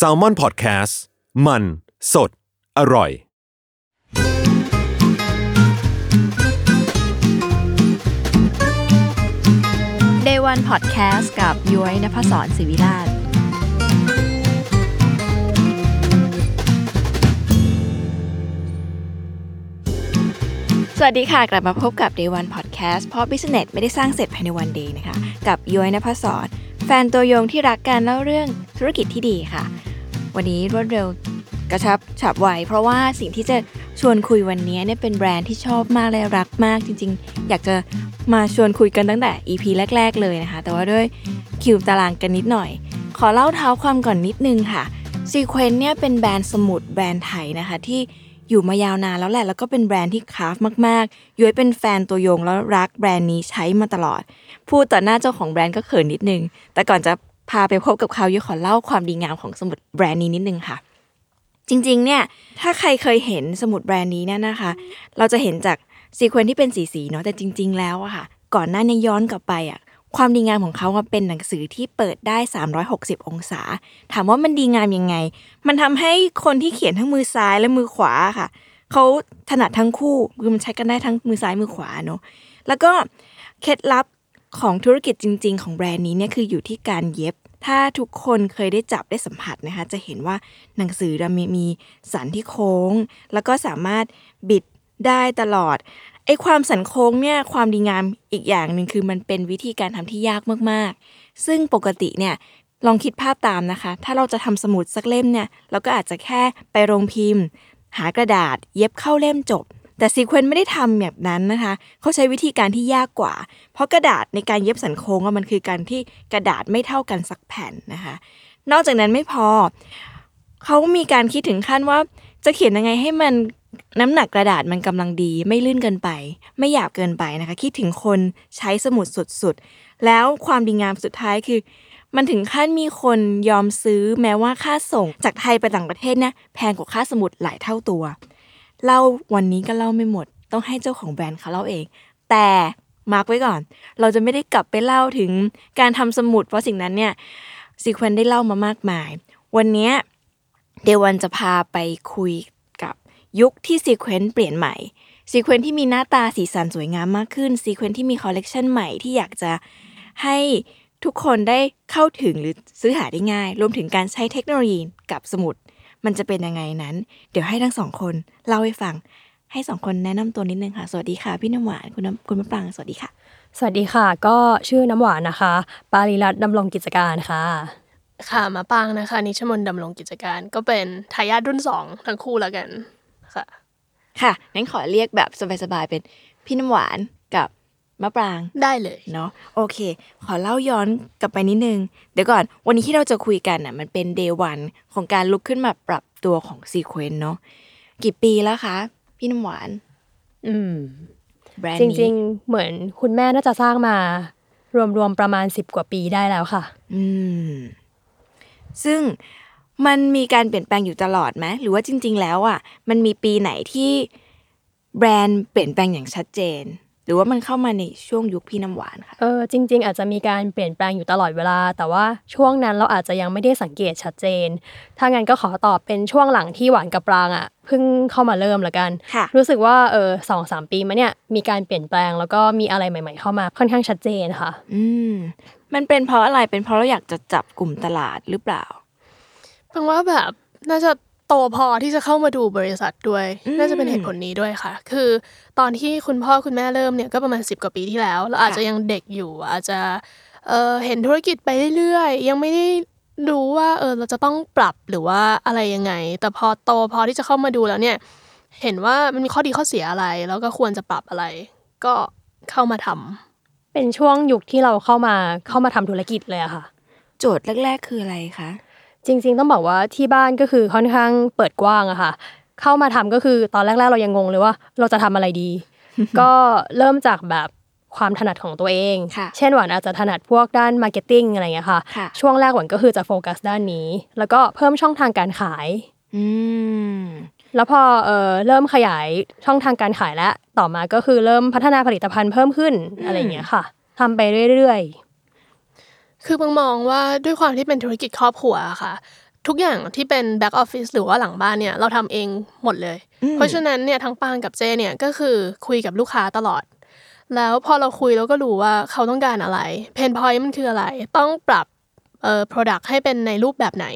s a l ม o n PODCAST มัน สด อร่อย Day One Podcast กับย้อยนภศรศิวิราชสวัสดีค่ะ กลับมาพบกับ Day One Podcast เพราะ Business ไม่ได้สร้างเสร็จภายในวันเดย์นะคะ กับย้อยนภศร แฟนตัวยงที่รักการเล่าเรื่องธุรกิจที่ดีค่ะ วันนี้รวดเร็วกระชับฉับไวเพราะว่าสิ่งที่จะชวนคุยวันนี้เนี่ยเป็นแบรนด์ที่ชอบมากและรักมากจริง ๆ อยากจะมาชวนคุยกันตั้งแต่ EP แรก ๆ เลยนะคะ แต่ว่าด้วยคิวตารางกันนิดหน่อย ขอเล่าเท้าความก่อนนิดนึงค่ะซีเควนเนี่ยเป็นแบรนด์สมุดแบรนด์ไทยนะคะที่ อยู่มายาวนานแล้วแหละ แล้วก็เป็นแบรนด์ที่คราฟมากๆ ย้อยเป็นแฟนตัวยงแล้วรักแบรนด์นี้ใช้มาตลอด พูดต่อหน้าเจ้าของแบรนด์ก็เขินนิดนึง แต่ก่อนจะพาไปพบกับเขาย้ยขอเล่าความดีงามของสมุดแบรนด์นี้นิดนึงค่ะ จริงๆ เนี่ย ถ้าใครเคยเห็นสมุดแบรนด์นี้เนี่ยนะคะ เราจะเห็นจากซีเควนที่เป็นสีๆ เนาะ แต่จริง ๆ แล้วอะค่ะ ก่อนหน้านี้ย้อนกลับไปอะ ความดีงามของเขาเป็นหนังสือที่เปิดได้ 360 องศา ถามว่ามันดีงามยังไง มันทำให้คนที่เขียนทั้งมือซ้ายและมือขวาค่ะ เขาถนัดทั้งคู่คือมันใช้กันได้ทั้งมือซ้ายมือขวาเนาะ แล้วก็เคล็ดลับของธุรกิจจริง ๆ ของแบรนด์นี้เนี่ยคืออยู่ที่การเย็บ ถ้าทุกคนเคยได้จับได้สัมผัสนะคะ จะเห็นว่าหนังสือมีมีสันที่โค้ง แล้วก็สามารถบิดได้ตลอด ไอความสันโค้งเนี่ยความดีงามอีกอย่างหนึ่งคือมันเป็นวิธีการทำที่ยากมากๆ ซึ่งปกติเนี่ยลองคิดภาพตามนะคะ ถ้าเราจะทำสมุดสักเล่มเนี่ยเราก็อาจจะแค่ไปโรงพิมพ์ หากระดาษเย็บเข้าเล่มจบ แต่ซีเควนไม่ได้ทำแบบนั้นนะคะเขาใช้วิธีการที่ยากกว่า เพราะกระดาษในการเย็บสันโค้งมันคือการที่กระดาษไม่เท่ากันสักแผ่นนะคะ นอกจากนั้นไม่พอเขามีการคิดถึงขั้นว่าจะเขียนยังไงให้มัน น้ำหนักกระดาษมันกำลังดีไม่ลื่นเกินไป ไม่หยาบเกินไปนะคะ คิดถึงคนใช้สมุดสุดๆ แล้วความดีงามสุดท้ายคือ มันถึงขั้นมีคนยอมซื้อแม้ว่าค่าส่งจากไทยไปต่างประเทศเนี่ยแพงกว่าค่าสมุดหลายเท่าตัวเล่าวันนี้ก็เล่าไม่หมด ต้องให้เจ้าของแบรนด์เขาเล่าเอง แต่ mark ไว้ก่อน เราจะไม่ได้กลับไปเล่าถึงการทำสมุด เพราะสิ่งนั้นเนี่ย ZEQUENZ ได้เล่ามามากมาย วันนี้ Day 1 จะพาไปคุย ยุคที่ ZEQUENZ เปลี่ยนใหม่ZEQUENZ ที่มีหน้าตาสีสันสวยงามมากขึ้น ZEQUENZ ที่มีคอลเลกชันใหม่ที่อยากจะให้ทุกคนได้เข้าถึงหรือซื้อหาได้ง่าย รวมถึงการใช้เทคโนโลยีกับสมุด มันจะเป็นยังไงนั้น เดี๋ยวให้ทั้งสองคนเล่าให้ฟัง ให้สองคนแนะนำตัวนิดนึงค่ะ สวัสดีค่ะ พี่น้ำหวานคุณน้ำคุณมะปรางสวัสดีค่ะ สวัสดีค่ะ ก็ชื่อน้ำหวานนะคะ ปาริรัตน์ดำรงกิจการค่ะ ค่ะมะปรางนะคะนิชมนต์ดำรงกิจการ ก็เป็นทายาทรุ่นสองทั้งคู่แล้วกัน ค่ะ ค่ะงั้นขอเรียกแบบสบายๆเป็นพี่น้ำหวานกับมะปรางได้เลยเนาะโอเค ขอเล่าย้อนกลับไปนิดนึง เดี๋ยวก่อน วันนี้ที่เราจะคุยกันน่ะ มันเป็นเดย์วันของการลุกขึ้นมาปรับตัวของซีเควนเนาะกี่ปีแล้วคะ พี่น้ำหวาน อืมแบรนด์จนี้ริงๆเหมือนคุณแม่น่าจะสร้างมา รวมๆประมาณสิบกว่าปีได้แล้วค่ะ อืม ซึ่ง มันมีการเปลี่ยนแปลงอยู่ตลอดไหมหรือว่าจริง ๆ แล้วอะมันมีปีไหนที่แบรนด์เปลี่ยนแปลงอย่างชัดเจน หรือว่ามันเข้ามาในช่วงยุคพี่น้ำหวานค่ะเออจริง ๆ อาจจะมีการเปลี่ยนแปลงอยู่ตลอดเวลา แต่ว่าช่วงนั้นเราอาจจะยังไม่ได้สังเกตชัดเจน ถ้างั้นก็ขอตอบเป็นช่วงหลังที่หวานกับปรางอะเพิ่งเข้ามาเริ่มละกันค่ะรู้สึกว่าเออสองสามปีมาเนี่ยมีการเปลี่ยนแปลงแล้วก็มีอะไรใหม่ ๆ เข้ามาค่อนข้างชัดเจนค่ะ อืมมันเป็นเพราะอะไรเป็นเพราะเราอยากจะจับกลุ่มตลาดหรือเปล่า แปลว่าแบบน่าจะโตพอที่จะเข้ามาดูบริษัทด้วยอืมน่าจะเป็นเหตุผลนี้ด้วยค่ะ คือตอนที่คุณพ่อคุณแม่เริ่มเนี่ยก็ประมาณสิบกว่าปีที่แล้วเราอาจจะยังเด็กอยู่ อาจจะเออเห็นธุรกิจไปเรื่อยๆยังไม่ได้รู้ว่าเออเราจะต้องปรับหรือว่าอะไรยังไง แต่พอโตพอที่จะเข้ามาดูแล้วเนี่ย เห็นว่ามันมีข้อดีข้อเสียอะไร แล้วก็ควรจะปรับอะไร ก็เข้ามาทำเป็นช่วงยุคที่เราเข้ามาเข้ามาทำธุรกิจเลยอะค่ะ โจทย์แรก ๆ คืออะไรคะ จริง ๆ ต้องบอกว่าที่บ้านก็คือค่อนข้างเปิดกว้างอะค่ะ เข้ามาทำก็คือตอนแรก ๆ เรายังงงเลยว่า เราจะทำอะไรดี ก็เริ่มจากแบบความถนัดของตัวเองค่ะเช่นหวานอาจจะถนัดพวกด้าน marketing อะไรอย่างเงี้ยค่ะค่ะ ช่วงแรกหวานก็คือจะโฟกัสด้านนี้ แล้วก็เพิ่มช่องทางการขาย อืมแล้วพอเอ่อเริ่มขยายช่องทางการขายแล้วต่อมาก็คือเริ่มพัฒนาผลิตภัณฑ์เพิ่มขึ้นอะไรอย่างเงี้ยค่ะทำไปเรื่อย คือบางมองว่าด้วยความที่เป็นธุรกิจครอบครัวอะค่ะ ทุกอย่างที่เป็นแบ็กออฟฟิศหรือว่าหลังบ้านเนี่ยเราทำเองหมดเลย เพราะฉะนั้นเนี่ยทั้งปางกับเจเนี่ยก็คือคุยกับลูกค้าตลอด แล้วพอเราคุยเราก็รู้ว่าเขาต้องการอะไรpain point มันคืออะไร ต้องปรับเอ่อ product ให้เป็นในรูปแบบไหน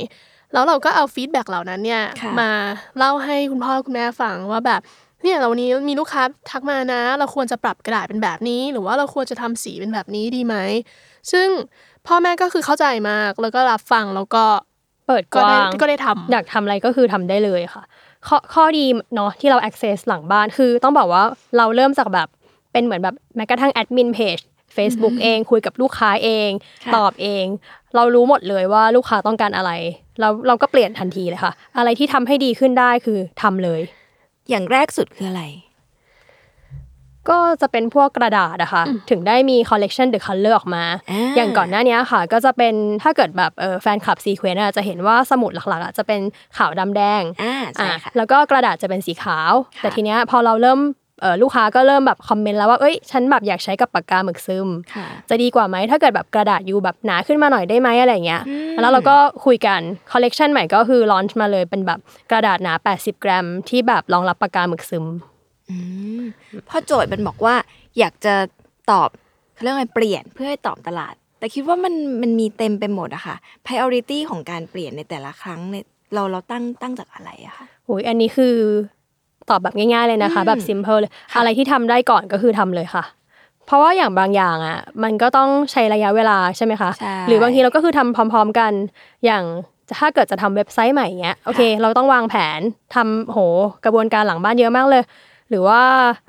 แล้วเราก็เอา feedback เหล่านั้นเนี่ยค่ะมาเล่าให้คุณพ่อคุณแม่ฟังว่าแบบเนี่ยเราวันนี้มีลูกค้าทักมานะ เราควรจะปรับกระดาษเป็นแบบนี้ หรือว่าเราควรจะทำสีเป็นแบบนี้ดีไหม ซึ่ง พ่อแม่ก็คือเข้าใจมาก แล้วก็รับฟังแล้วก็เปิดกก็ได้ว้างก็ได้ทำอยากทำอะไรก็คือทำได้เลยค่ะ ข้อข้อดีเนาะที่เรา access หลังบ้านคือ ต้องบอกว่าเราเริ่มจากแบบเป็นเหมือนแบบแม้กระทั่งแอดมินเพจ Facebook เองคุยกับลูกค้าเองค่ะตอบเอง เรารู้หมดเลยว่าลูกค้าต้องการอะไรเราเราก็เปลี่ยนทันทีเลยค่ะ อะไรที่ทำให้ดีขึ้นได้คือทำเลย อย่างแรกสุดคืออะไร ก็จะเป็นพวกกระดาษอะค่ะถึงได้มี collection the color ออกมาอ่าอย่างก่อนหน้านี้ค่ะ ก็จะเป็นถ้าเกิดแบบเออแฟนคลับซีเควนต์จะเห็นว่าสมุดหลักๆอะจะเป็นขาวดำแดงอ่าใช่อะค่ะแล้วก็กระดาษจะเป็นสีขาวค่ะแต่ทีเนี้ยพอเราเริ่มเออลูกค้าก็เริ่มแบบคอมเมนต์แล้วว่าเอ้ยฉันแบบอยากใช้กับปากกาหมึกซึมค่ะจะดีกว่าไหมถ้าเกิดแบบกระดาษอยู่แบบหนาขึ้นมาหน่อยได้ไหมอะไรอย่างเงี้ยอืมแล้วเราก็คุยกันคอลเลกชันใหม่ก็คือ launch มาเลยเป็นแบบกระดาษหนา 80 กรัม ที่แบบรองรับปากกาหมึกซึมอืม เพราะโจทย์มันบอกว่า อยากจะตอบเขาเรียกว่าไงเปลี่ยนเพื่อให้ตอบตลาด แต่คิดว่ามันมันมีเต็มไปหมดอะค่ะ priority ของการเปลี่ยนในแต่ละครั้งเนี่ยเราเราตั้งตั้งจากอะไรอะคะโอ้ยอันนี้คือตอบแบบง่ายๆเลยนะคะอืมแบบ simple เลยค่ะอะไรที่ทำได้ก่อนก็คือทำเลยค่ะเพราะว่าอย่างบางอย่างอะ มันก็ต้องใช้ระยะเวลาใช่ไหมคะใช่หรือบางทีเราก็คือทำพร้อม ๆกัน อย่างถ้าเกิดจะทำเว็บไซต์ใหม่เงี้ย โอเค เราต้องวางแผนทำโหกระบวนการหลังบ้านเยอะมากเลย หรือว่า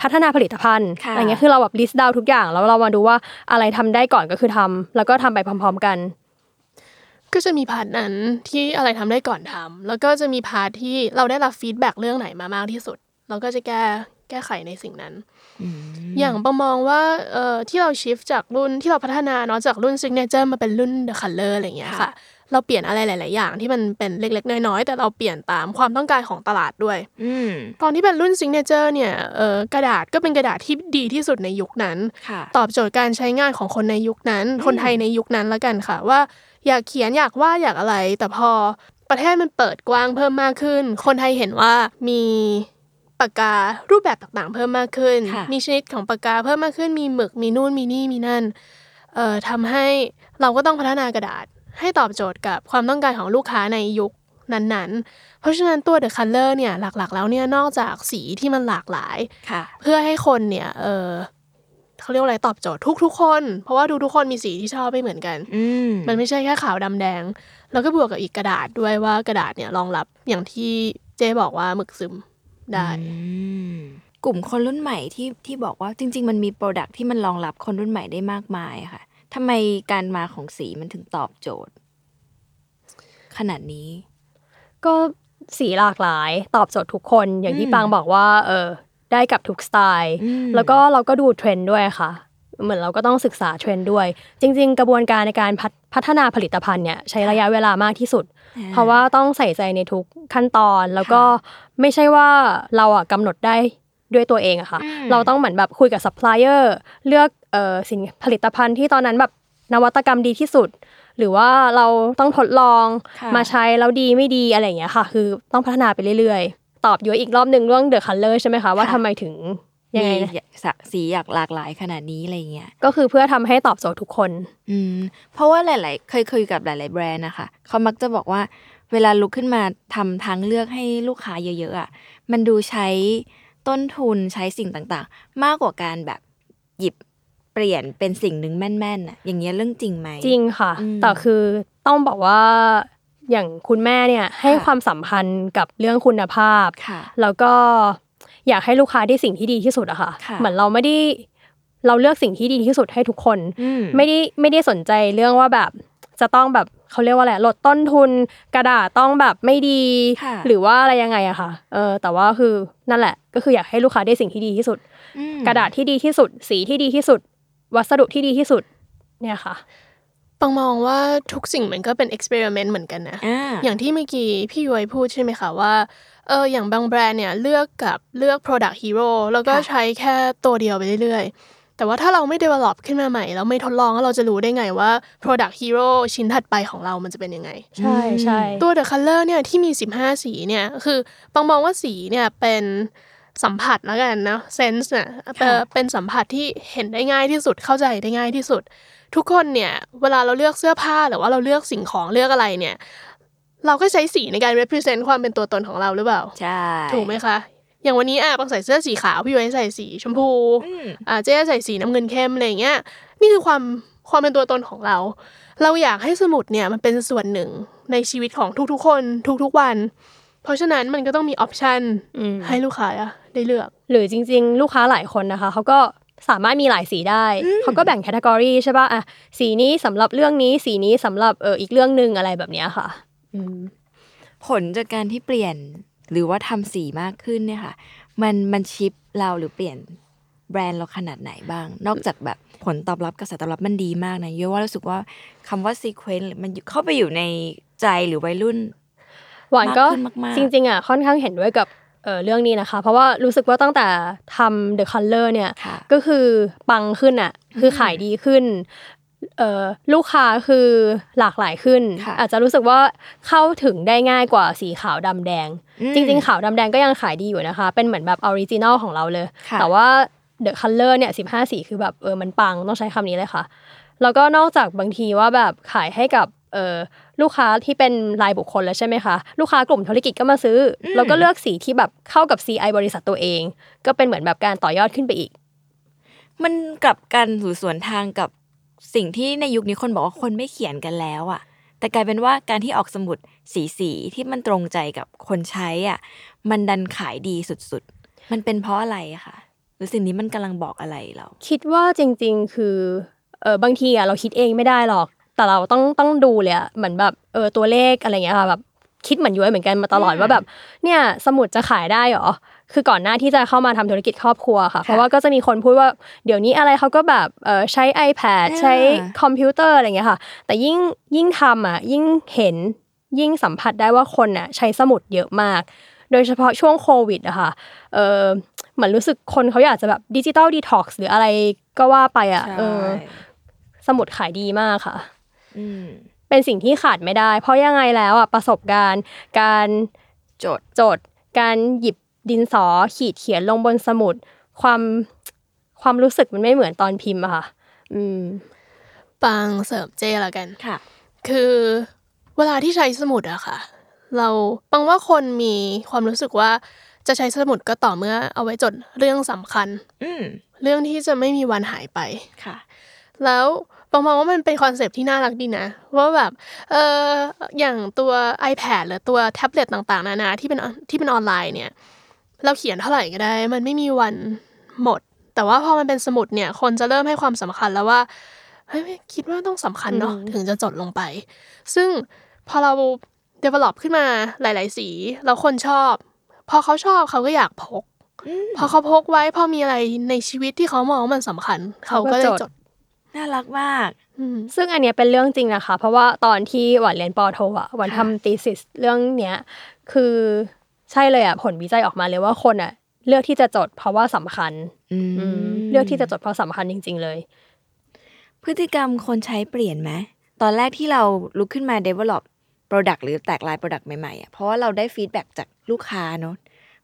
พัฒนาผลิตภัณฑ์ค่ะอะไรเงี้ยคือเราแบบ list down ทุกอย่าง แล้วเรามาดูว่าอะไรทำได้ก่อนก็คือทำแล้วก็ทำไปพร้อม ๆ กัน ก็จะมี part นั้นที่อะไรทำได้ก่อนทำแล้วก็จะมี part ที่เราได้รับ feedback เรื่องไหนมามากที่สุดเราก็จะแก้แก้ไขในสิ่งนั้น อย่างปังมองว่าเอ่อที่เรา shift จากรุ่นที่เราพัฒนาเนาะจากรุ่น Signature มาเป็นรุ่น The Color อะไรอย่างเงี้ยค่ะค่ะ เราเปลี่ยนอะไรหลาย ๆ อย่างที่มันเป็นเล็ก ๆ น้อย ๆ แต่เราเปลี่ยนตามความต้องการของตลาดด้วยอืมตอนที่เป็นรุ่น Signature เนี่ยเอ่อกระดาษก็เป็นกระดาษที่ดีที่สุดในยุคนั้นค่ะตอบโจทย์การใช้งานของคนในยุคนั้น คนไทยในยุคนั้นละกันค่ะว่า อยากเขียนอยากวาดอยากอะไร แต่พอประเทศมันเปิดกว้างเพิ่มมากขึ้น คนไทยเห็นว่ามีปากการูปแบบต่าง ๆ เพิ่มมากขึ้นค่ะมีชนิดของปากกาเพิ่มมากขึ้นมีหมึกมีนู่นมีนี่มีนั่นเอ่อทำให้เราก็ต้องพัฒนากระดาษ ให้ตอบโจทย์กับความต้องการของลูกค้าในยุคนั้นๆ เพราะฉะนั้นตัว The Color เนี่ยหลักๆ แล้วเนี่ยนอกจากสีที่มันหลากหลายค่ะเพื่อให้คนเนี่ยเออเขาเรียกว่าอะไรตอบโจทย์ทุกๆคน เพราะว่าทุกๆคนมีสีที่ชอบไม่เหมือนกันอืมมันไม่ใช่แค่ขาวดำแดง แล้วก็บวกกับอีกกระดาษด้วยว่ากระดาษเนี่ยรองรับอย่างที่เจ๊บอกว่าหมึกซึมได้อืมกลุ่มคนรุ่นใหม่ที่ที่บอกว่าจริง ๆ มันมีโปรดักที่มันรองรับคนรุ่นใหม่ได้มากมายอะค่ะ ทำไมการมาของสีมันถึงตอบโจทย์ ขนาดนี้ ก็สีหลากหลาย ตอบโจทย์ทุกคนอย่างที่อืมปางบอกว่า เออ ได้กับทุกสไตล์อืมแล้วก็เราก็ดูเทรนด์ด้วยค่ะ เหมือนเราก็ต้องศึกษาเทรนด์ด้วย จริง ๆ กระบวนการในการพัฒพัฒนาผลิตภัณฑ์เนี่ยใช้ระยะเวลามากที่สุดอ่าเพราะว่าต้องใส่ใจในทุกขั้นตอนแล้วก็ไม่ใช่ว่าเราอะกำหนดได้ด้วยตัวเองอะค่ะอืมเราต้องเหมือนแบบคุยกับซัพพลายเออร์เลือกเอ่อ สินผลิตภัณฑ์ที่ตอนนั้นแบบนวัตกรรมดีที่สุด หรือว่าเราต้องทดลองค่ะมาใช้แล้วดีไม่ดีอะไรอย่างเงี้ยค่ะ คือต้องพัฒนาไปเรื่อยๆ ตอบย้อยอีกรอบหนึ่งเรื่อง The Color ใช่ไหมคะว่าทำไมถึงยังไงนะมีสะสีอยากหลากหลายขนาดนี้อะไรเงี้ยก็คือเพื่อทำให้ตอบโจทย์ทุกคน อืมเพราะว่าหลาย ๆ เคยคุยกับหลาย ๆ แบรนด์นะคะเขามักจะบอกว่าเวลาลุกขึ้นมาทำทางเลือกให้ลูกค้าเยอะ ๆอะมันดูใช้ต้นทุนใช้สิ่งต่าง ๆ มากกว่าการแบบหยิบ เปลี่ยนเป็นสิ่งหนึ่งแม่นๆอะอย่างเงี้ยเรื่องจริงไหมจริงค่ะอืมแต่คือต้องบอกว่าอย่างคุณแม่เนี่ยให้ค่ะความสัมพันธ์กับเรื่องคุณภาพค่ะแล้วก็อยากให้ลูกค้าได้สิ่งที่ดีที่สุดอะค่ะค่ะ เหมือนเราไม่ได้เราเลือกสิ่งที่ดีที่สุดให้ทุกคนอืมไม่ได้ไม่ได้สนใจเรื่องว่าแบบจะต้องแบบเขาเรียกว่าอะไรลดต้นทุนกระดาษต้องแบบไม่ดีค่ะหรือว่าอะไรยังไงอะค่ะเออแต่ว่าคือนั่นแหละก็คืออยากให้ลูกค้าได้สิ่งที่ดีที่สุดอืมกระดาษที่ดีที่สุด สีที่ดีที่สุด วัสดุที่ดีที่สุดเนี่ยค่ะปังมองว่าทุกสิ่งมันก็เป็น experiment เหมือนกันนะอ่าอย่างที่เมื่อกี้พี่ย้อยพูดใช่ไหมคะว่าเอออย่างบางแบรนด์เนี่ยเลือกกับเลือก product hero แล้วก็ค่ะใช้แค่ตัวเดียวไปเรื่อยๆ แต่ว่าถ้าเราไม่ develop ขึ้นมาใหม่แล้วไม่ทดลองแล้วเราจะรู้ได้ไงว่า product hero ชิ้นถัดไปของเรามันจะเป็นยังไง ใช่ใช่ตัว The Color เนี่ยที่มี 15 สีเนี่ยคือปองมองว่าสีเนี่ยเป็น สัมผัสแล้วกันนะเซนส์เนี่ยเอ่อเป็นสัมผัสที่เห็นได้ง่ายที่สุดเข้าใจได้ง่ายที่สุด ทุกคนเนี่ยเวลาเราเลือกเสื้อผ้าหรือว่าเราเลือกสิ่งของเลือกอะไรเนี่ย เราก็ใช้สีในการ represent ความเป็นตัวตนของเราหรือเปล่าใช่ถูกไหมคะอย่างวันนี้อะปังใส่เสื้อสีขาวพี่ไว้ใส่สีชมพูอืมอ่าเจ๊ใส่สีน้ำเงินเข้มอะไรอย่างเงี้ยนี่คือความความเป็นตัวตนของเรา เราอยากให้สมุดเนี่ยมันเป็นส่วนหนึ่งในชีวิตของทุกๆคนทุกๆวัน เพราะฉะนั้นมันก็ต้องมีออปชันอืมให้ลูกค้าอะ ได้เลือก หรือจริง ๆ ลูกค้าหลายคนนะคะเขาก็สามารถมีหลายสีได้ เขาก็แบ่งแคตตากรีใช่ป่ะอะสีนี้สำหรับเรื่องนี้สีนี้สำหรับเอออีกเรื่องหนึ่งอะไรแบบเนี้ยค่ะอืมผลจากการที่เปลี่ยนหรือว่าทำสีมากขึ้นเนี่ยค่ะ มันมันชิปเราหรือเปลี่ยนแบรนด์เราขนาดไหนบ้าง นอกจากแบบผลตอบรับกระแสตอบรับมันดีมากนะเยอะว่ารู้สึกว่าคำว่า ZEQUENZ มันอยู่เข้าไปอยู่ในใจหรือวัยรุ่นหวานก็มากขึ้นมากๆจริงๆอะค่อนข้างเห็นด้วยกับ เออเรื่องนี้นะคะ เพราะว่ารู้สึกว่าตั้งแต่ทำ The Color เนี่ยค่ะก็คือปังขึ้นอะคือขายดีขึ้นเอ่อลูกค้าคือหลากหลายขึ้นค่ะอาจจะรู้สึกว่าเข้าถึงได้ง่ายกว่าสีขาวดำแดงอืมจริง ๆ ขาวดำแดงก็ยังขายดีอยู่นะคะ เป็นเหมือนแบบ original ของเราเลยค่ะแต่ว่า The Color เนี่ย15สีคือแบบเออมันปังต้องใช้คำนี้เลยค่ะ แล้วก็นอกจากบางทีว่าแบบขายให้กับ เออลูกค้าที่เป็นรายบุคคลแล้วใช่ไหมคะลูกค้ากลุ่มธุรกิจก็มาซื้ออแล้วก็เลือกสีที่แบบเข้ากับ CI บริษัทตัวเอง ก็เป็นเหมือนแบบการต่อยอดขึ้นไปอีก มันกลับกันหรือสวนทางกับสิ่งที่ในยุคนี้คนบอกว่าคนไม่เขียนกันแล้วอะแต่กลายเป็นว่าการที่ออกสมุดสีสีๆที่มันตรงใจกับคนใช้อะ มันดันขายดีสุดๆ มันเป็นเพราะอะไรอะคะหรือสิ่งนี้มันกำลังบอกอะไรเรา คิดว่าจริง ๆ คือเออบางทีอะเราคิดเองไม่ได้หรอก แต่เราต้องต้องดูเลยอะเหมือนแบบเออตัวเลขอะไรเงี้ยค่ะแบบคิดเหมือนย้อยเหมือนกันมาตลอดอืมว่าแบบเนี่ยสมุดจะขายได้เหรอคือก่อนหน้าที่จะเข้ามาทำธุรกิจครอบครัวค่ะ เพราะว่าก็จะมีคนพูดว่าเดี๋ยวนี้อะไรเขาก็แบบเออใช้ iPad อ่าใช้คอมพิวเตอร์อะไรเงี้ยค่ะ แต่ยิ่งยิ่งทำอะยิ่งเห็นยิ่งสัมผัสได้ว่าคนอะใช้สมุดเยอะมาก โดยเฉพาะช่วงโควิดอะค่ะเออเหมือนรู้สึกคนเขาอยากจะแบบ digital detox หรืออะไรก็ว่าไปอะเออสมุดขายดีมากค่ะอืม เป็นสิ่งที่ขาดไม่ได้ เพราะยังไงแล้วอะประสบการณ์ การโจทย์จด การหยิบดินสอขีดเขียนลงบนสมุด ความความรู้สึกมันไม่เหมือนตอนพิมพ์อะค่ะ อืมปังเสริมเจละกันค่ะ คือเวลาที่ใช้สมุดอะค่ะ เราปังว่าคนมีความรู้สึกว่าจะใช้สมุดก็ต่อเมื่อเอาไว้จดเรื่องสำคัญ อืมเรื่องที่จะไม่มีวันหายไปค่ะ แล้ว ปังมองว่ามันเป็นคอนเซปต์ที่น่ารักดีนะว่าแบบเอออย่างตัว iPad หรือตัวแท็บเล็ตต่างๆ นานาที่เป็นที่เป็นออนไลน์เนี่ย เราเขียนเท่าไหร่ก็ได้ มันไม่มีวันหมด แต่ว่าพอมันเป็นสมุดเนี่ย คนจะเริ่มให้ความสำคัญแล้วว่าเฮ้ยคิดว่าต้องสำคัญเนาะอืมถึงจะจดลงไป ซึ่งพอเรา develop ขึ้นมาหลาย ๆ สี แล้วคนชอบ พอเขาชอบเขาก็อยากพก พอเขาพกไว้พอมีอะไรในชีวิตที่เขามองว่ามันสำคัญ เขาก็เลยจด น่ารักมากอืมซึ่งอันเนี้ยเป็นเรื่องจริงนะคะ เพราะว่าตอนที่หวานเรียนปอโทอะหวานค่ะทำตีสิสเรื่องเนี้ยคือใช่เลยอะผลวิจัยออกมาเลยว่าคนอะ เลือกที่จะจดเพราะว่าสำคัญอืมอืมเลือกที่จะจดเพราะสำคัญจริง ๆ เลย พฤติกรรมคนใช้เปลี่ยนไหมตอนแรกที่เราลุกขึ้นมา develop product หรือแตกลาย product ใหม่ๆอะเพราะว่าเราได้ feedback จากลูกค้าเนอะ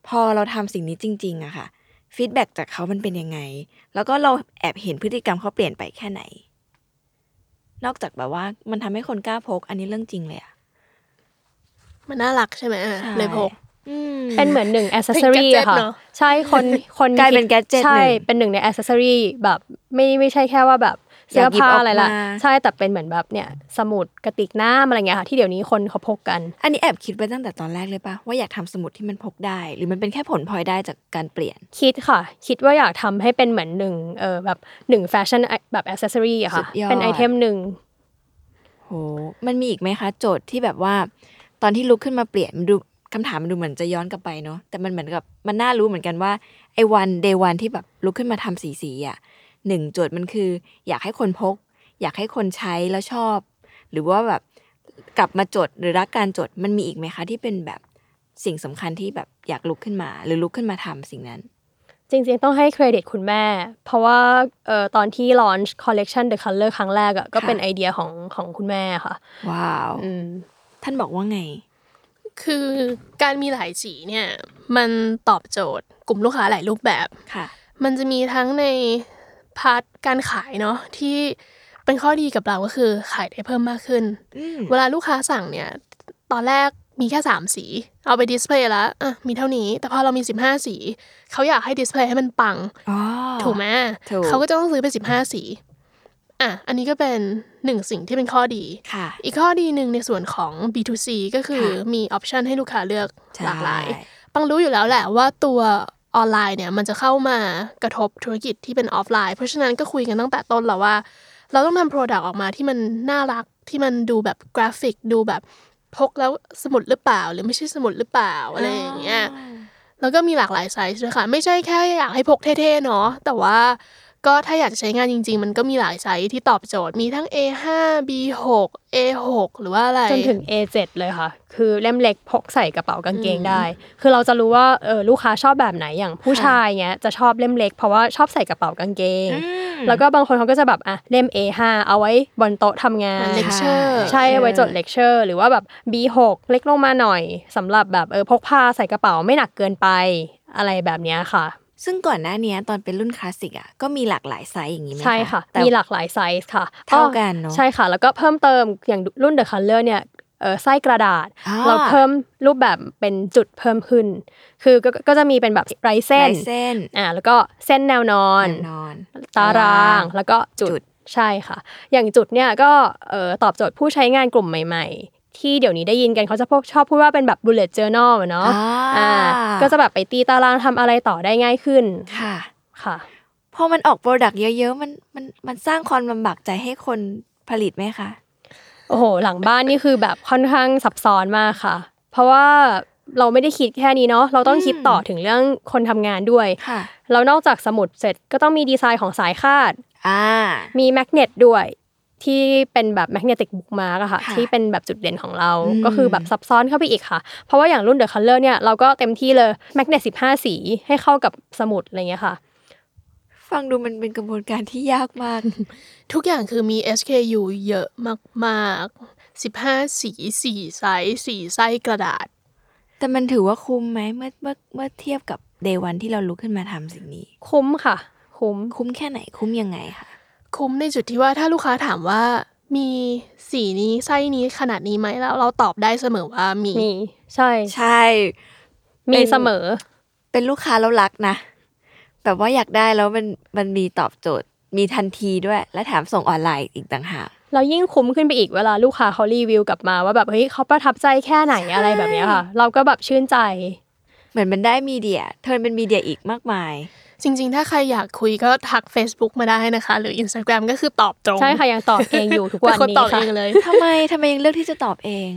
พอเราทำสิ่งนี้จริง ๆอะค่ะ feedback จากเขามันเป็นยังไง แล้วก็เราแอบเห็นพฤติกรรมเขาเปลี่ยนไปแค่ไหน นอกจากแบบว่ามันทำให้คนกล้าพก อันนี้เรื่องจริงเลยอะมันน่ารักใช่ไหมเลยพกอืมเป็นเหมือนหนึ่งอ c เซ s ซอเป็นรี่ gadget อะค่ะเนอะใช่คนคนกลายเป็นคิด gadget ใช่หนึ่งเป็นหนึ่งในอ c เซ s ซอรี่แบบไม่ไม่ใช่แค่ว่าแบบ เสื้อผ้าอะไรละอยากหยิบออกมาใช่แต่เป็นเหมือนแบบเนี่ยสมุดกระติกน้ำอะไรเงี้ยค่ะที่เดี๋ยวนี้คนเขาพกกัน อันนี้แอบคิดไว้ตั้งแต่ตอนแรกเลยปะว่าอยากทำสมุดที่มันพกได้ หรือมันเป็นแค่ผลพลอยได้จากการเปลี่ยน คิดค่ะ คิดว่าอยากทำให้เป็นเหมือนหนึ่งเออแบบหนึ่งแฟชั่นแบบอ c เซ s ซอรอะค่ะสุดยอดเป็น item หนึ่งโหมันมีอีกไหมคะ โจทย์ที่แบบว่า ตอนที่ลุกขึ้นมาเปลี่ยนมันดูคำถามมันดูเหมือนจะย้อนกลับไปเนาะแต่มันเหมือนกับมันน่ารู้เหมือนกันว่าไอ้วันเดวันที่แบบลุกขึ้นมาทำสีสีๆอะ หนึ่งโจทย์มันคือ อยากให้คนพก อยากให้คนใช้แล้วชอบ หรือว่าแบบกลับมาจดหรือรักการจดมันมีอีกไหมคะ ที่เป็นแบบสิ่งสำคัญที่แบบอยากลุกขึ้นมา หรือลุกขึ้นมาทำสิ่งนั้น จริงๆ ต้องให้เครดิตคุณแม่ เพราะว่าเอ่อตอนที่ launch collection the color ครั้งแรกอะก็เป็นไอเดียของของคุณแม่ค่ะ ว้าวอืมท่านบอกว่าไง คือการมีหลายสีเนี่ย มันตอบโจทย์กลุ่มลูกค้าหลายรูปแบบค่ะ มันจะมีทั้งใน part การขายเนาะที่เป็นข้อดีกับเราก็คือขายได้เพิ่มมากขึ้นอืมเวลาลูกค้าสั่งเนี่ย ตอนแรกมีแค่ 3 สี เอาไป display แล้วอะมีเท่านี้ แต่พอเรามี 15 สี เขาอยากให้ display ให้มันปังอ๋อถูกไหมถูกเขาก็จะต้องซื้อไป 15 สีอะอันนี้ก็เป็นหนึ่งสิ่งที่เป็นข้อดีค่ะอีกข้อดีหนึ่งในส่วนของ B2C ก็คือค่ะมี option ให้ลูกค้าเลือกใช่หลากหลาย ปังรู้อยู่แล้วแหละว่าตัว ออนไลน์เนี่ยมันจะเข้ามากระทบธุรกิจที่เป็นออฟไลน์ เพราะฉะนั้นก็คุยกันตั้งแต่ต้นแล้วว่า เราต้องทำ product ออกมาที่มันน่ารักที่มันดูแบบกราฟิก ดูแบบพกแล้วสมุดหรือเปล่า หรือไม่ใช่สมุดหรือเปล่าอะไรอย่างเงี้ยแล้วก็มีหลากหลายไซส์ด้วยค่ะ ไม่ใช่แค่อยากให้พกเท่ๆเนาะแต่ว่า ก็ถ้าอยากจะใช้งานจริง ๆ มันก็มีหลายไซส์ที่ตอบโจทย์มีทั้ง A5 B6 A6 หรือว่าอะไร จนถึง A7 เลยค่ะ คือเล่มเล็กพกใส่กระเป๋ากางเกงได้ คือเราจะรู้ว่าเออลูกค้าชอบแบบไหนอย่างผู้ชายเงี้ยจะชอบเล่มเล็กเพราะว่าชอบใส่กระเป๋ากางเกงอืมแล้วก็บางคนเขาก็จะแบบอะเล่ม A5 เอาไว้บนโต๊ะทำงานเลคเชอร์ใช่ไว้จดเลคเชอร์หรือว่าแบบ B6 เล็กลงมาหน่อยสำหรับแบบเออพกพาใส่กระเป๋าไม่หนักเกินไปอะไรแบบเนี้ยค่ะ ซึ่งก่อนหน้านี้ตอนเป็นรุ่นคลาสสิกอะก็มีหลากหลายไซส์อย่างนี้ไหมใช่ค่ะแต่มีหลากหลายไซส์ค่ะ เท่ากันเนอะใช่ค่ะ แล้วก็เพิ่มเติมอย่างรุ่น The Color เนี่ยเออไส้กระดาษอ่าเราเพิ่มรูปแบบเป็นจุดเพิ่มขึ้น คือก็ก็จะมีเป็นแบบไรเส้นลายเส้นอ่าแล้วก็เส้นแนวนอนแนวนอน ตารางแล้วก็จุจุดดใช่ค่ะ อย่างจุดเนี่ยก็เอ่อตอบโจทย์ผู้ใช้งานกลุ่มใหม่ๆ ที่เดี๋ยวนี้ได้ยินกันเขาจะพวกชอบพูดว่าเป็นแบบ bullet journal อะเนาะอ่าก็จะแบบไปตีตารางทำอะไรต่อได้ง่ายขึ้นค่ะค่ะพอมันออกโปรดักต์เยอะๆมันมันมันสร้างความลำบากใจให้คนผลิตไหมคะโอ้โห หลังบ้านนี่คือแบบค่อนข้างซับซ้อนมากค่ะ เพราะว่าเราไม่ได้คิดแค่นี้เนาะเราต้องคิดต่อถึงเรื่องคนทำงานด้วยค่ะแล้วนอกจากสมุดเสร็จก็ต้องมีดีไซน์ของสายคาดอ่ามี magnet ด้วย ที่เป็นแบบ magnetic bookmark อะค่ะค่ะที่เป็นแบบจุดเด่นของเราอืมก็คือแบบซับซ้อนเข้าไปอีกค่ะ เพราะว่าอย่างรุ่น The Color เนี่ยเราก็เต็มที่เลย magnet สิบห้าสีให้เข้ากับสมุดอะไรเงี้ยค่ะ ฟังดูมันเป็นกระบวนการที่ยากมาก ทุกอย่างคือมี SKU เยอะมากๆ15สีสี่ไซส์สี่ไส้กระดาษ แต่มันถือว่าคุ้มไหมเมื่อเมื่อเมื่อเทียบกับ day one ที่เราลุกขึ้นมาทำสิ่งนี้ คุ้มค่ะ คุ้มคุ้มแค่ไหนคุ้มยังไงคะ คุ้มในจุดที่ว่าถ้าลูกค้าถามว่ามีสีนี้ไส้นี้ขนาดนี้ไหมแล้ว เราตอบได้เสมอว่ามีมี ใช่ใช่ มีเป็นเสมอ เป็นลูกค้าแล้วรักนะแบบว่าอยากได้แล้วมันมันมีตอบโจทย์ มีทันทีด้วย และแถมส่งออนไลน์อีกต่างหากเรายิ่งคุ้มขึ้นไปอีกเวลาลูกค้าเขารีวิวกลับมาว่าแบบเฮ้ยเขาประทับใจแค่ไหนอะไรแบบเนี้ยค่ะ เราก็แบบชื่นใจ เหมือนมันได้มีเดียเทิร์นเป็นมีเดียอีกมากมาย จริง ๆ ถ้าใครอยากคุยก็ทัก Facebook มาได้นะคะ หรือ Instagram ก็คือตอบตรง ใช่ค่ะ ยังตอบเองอยู่ทุกเป็วันนคนนี้ตอบค่ะเองเลยทำไมทำไมยังเลือกที่จะตอบเอง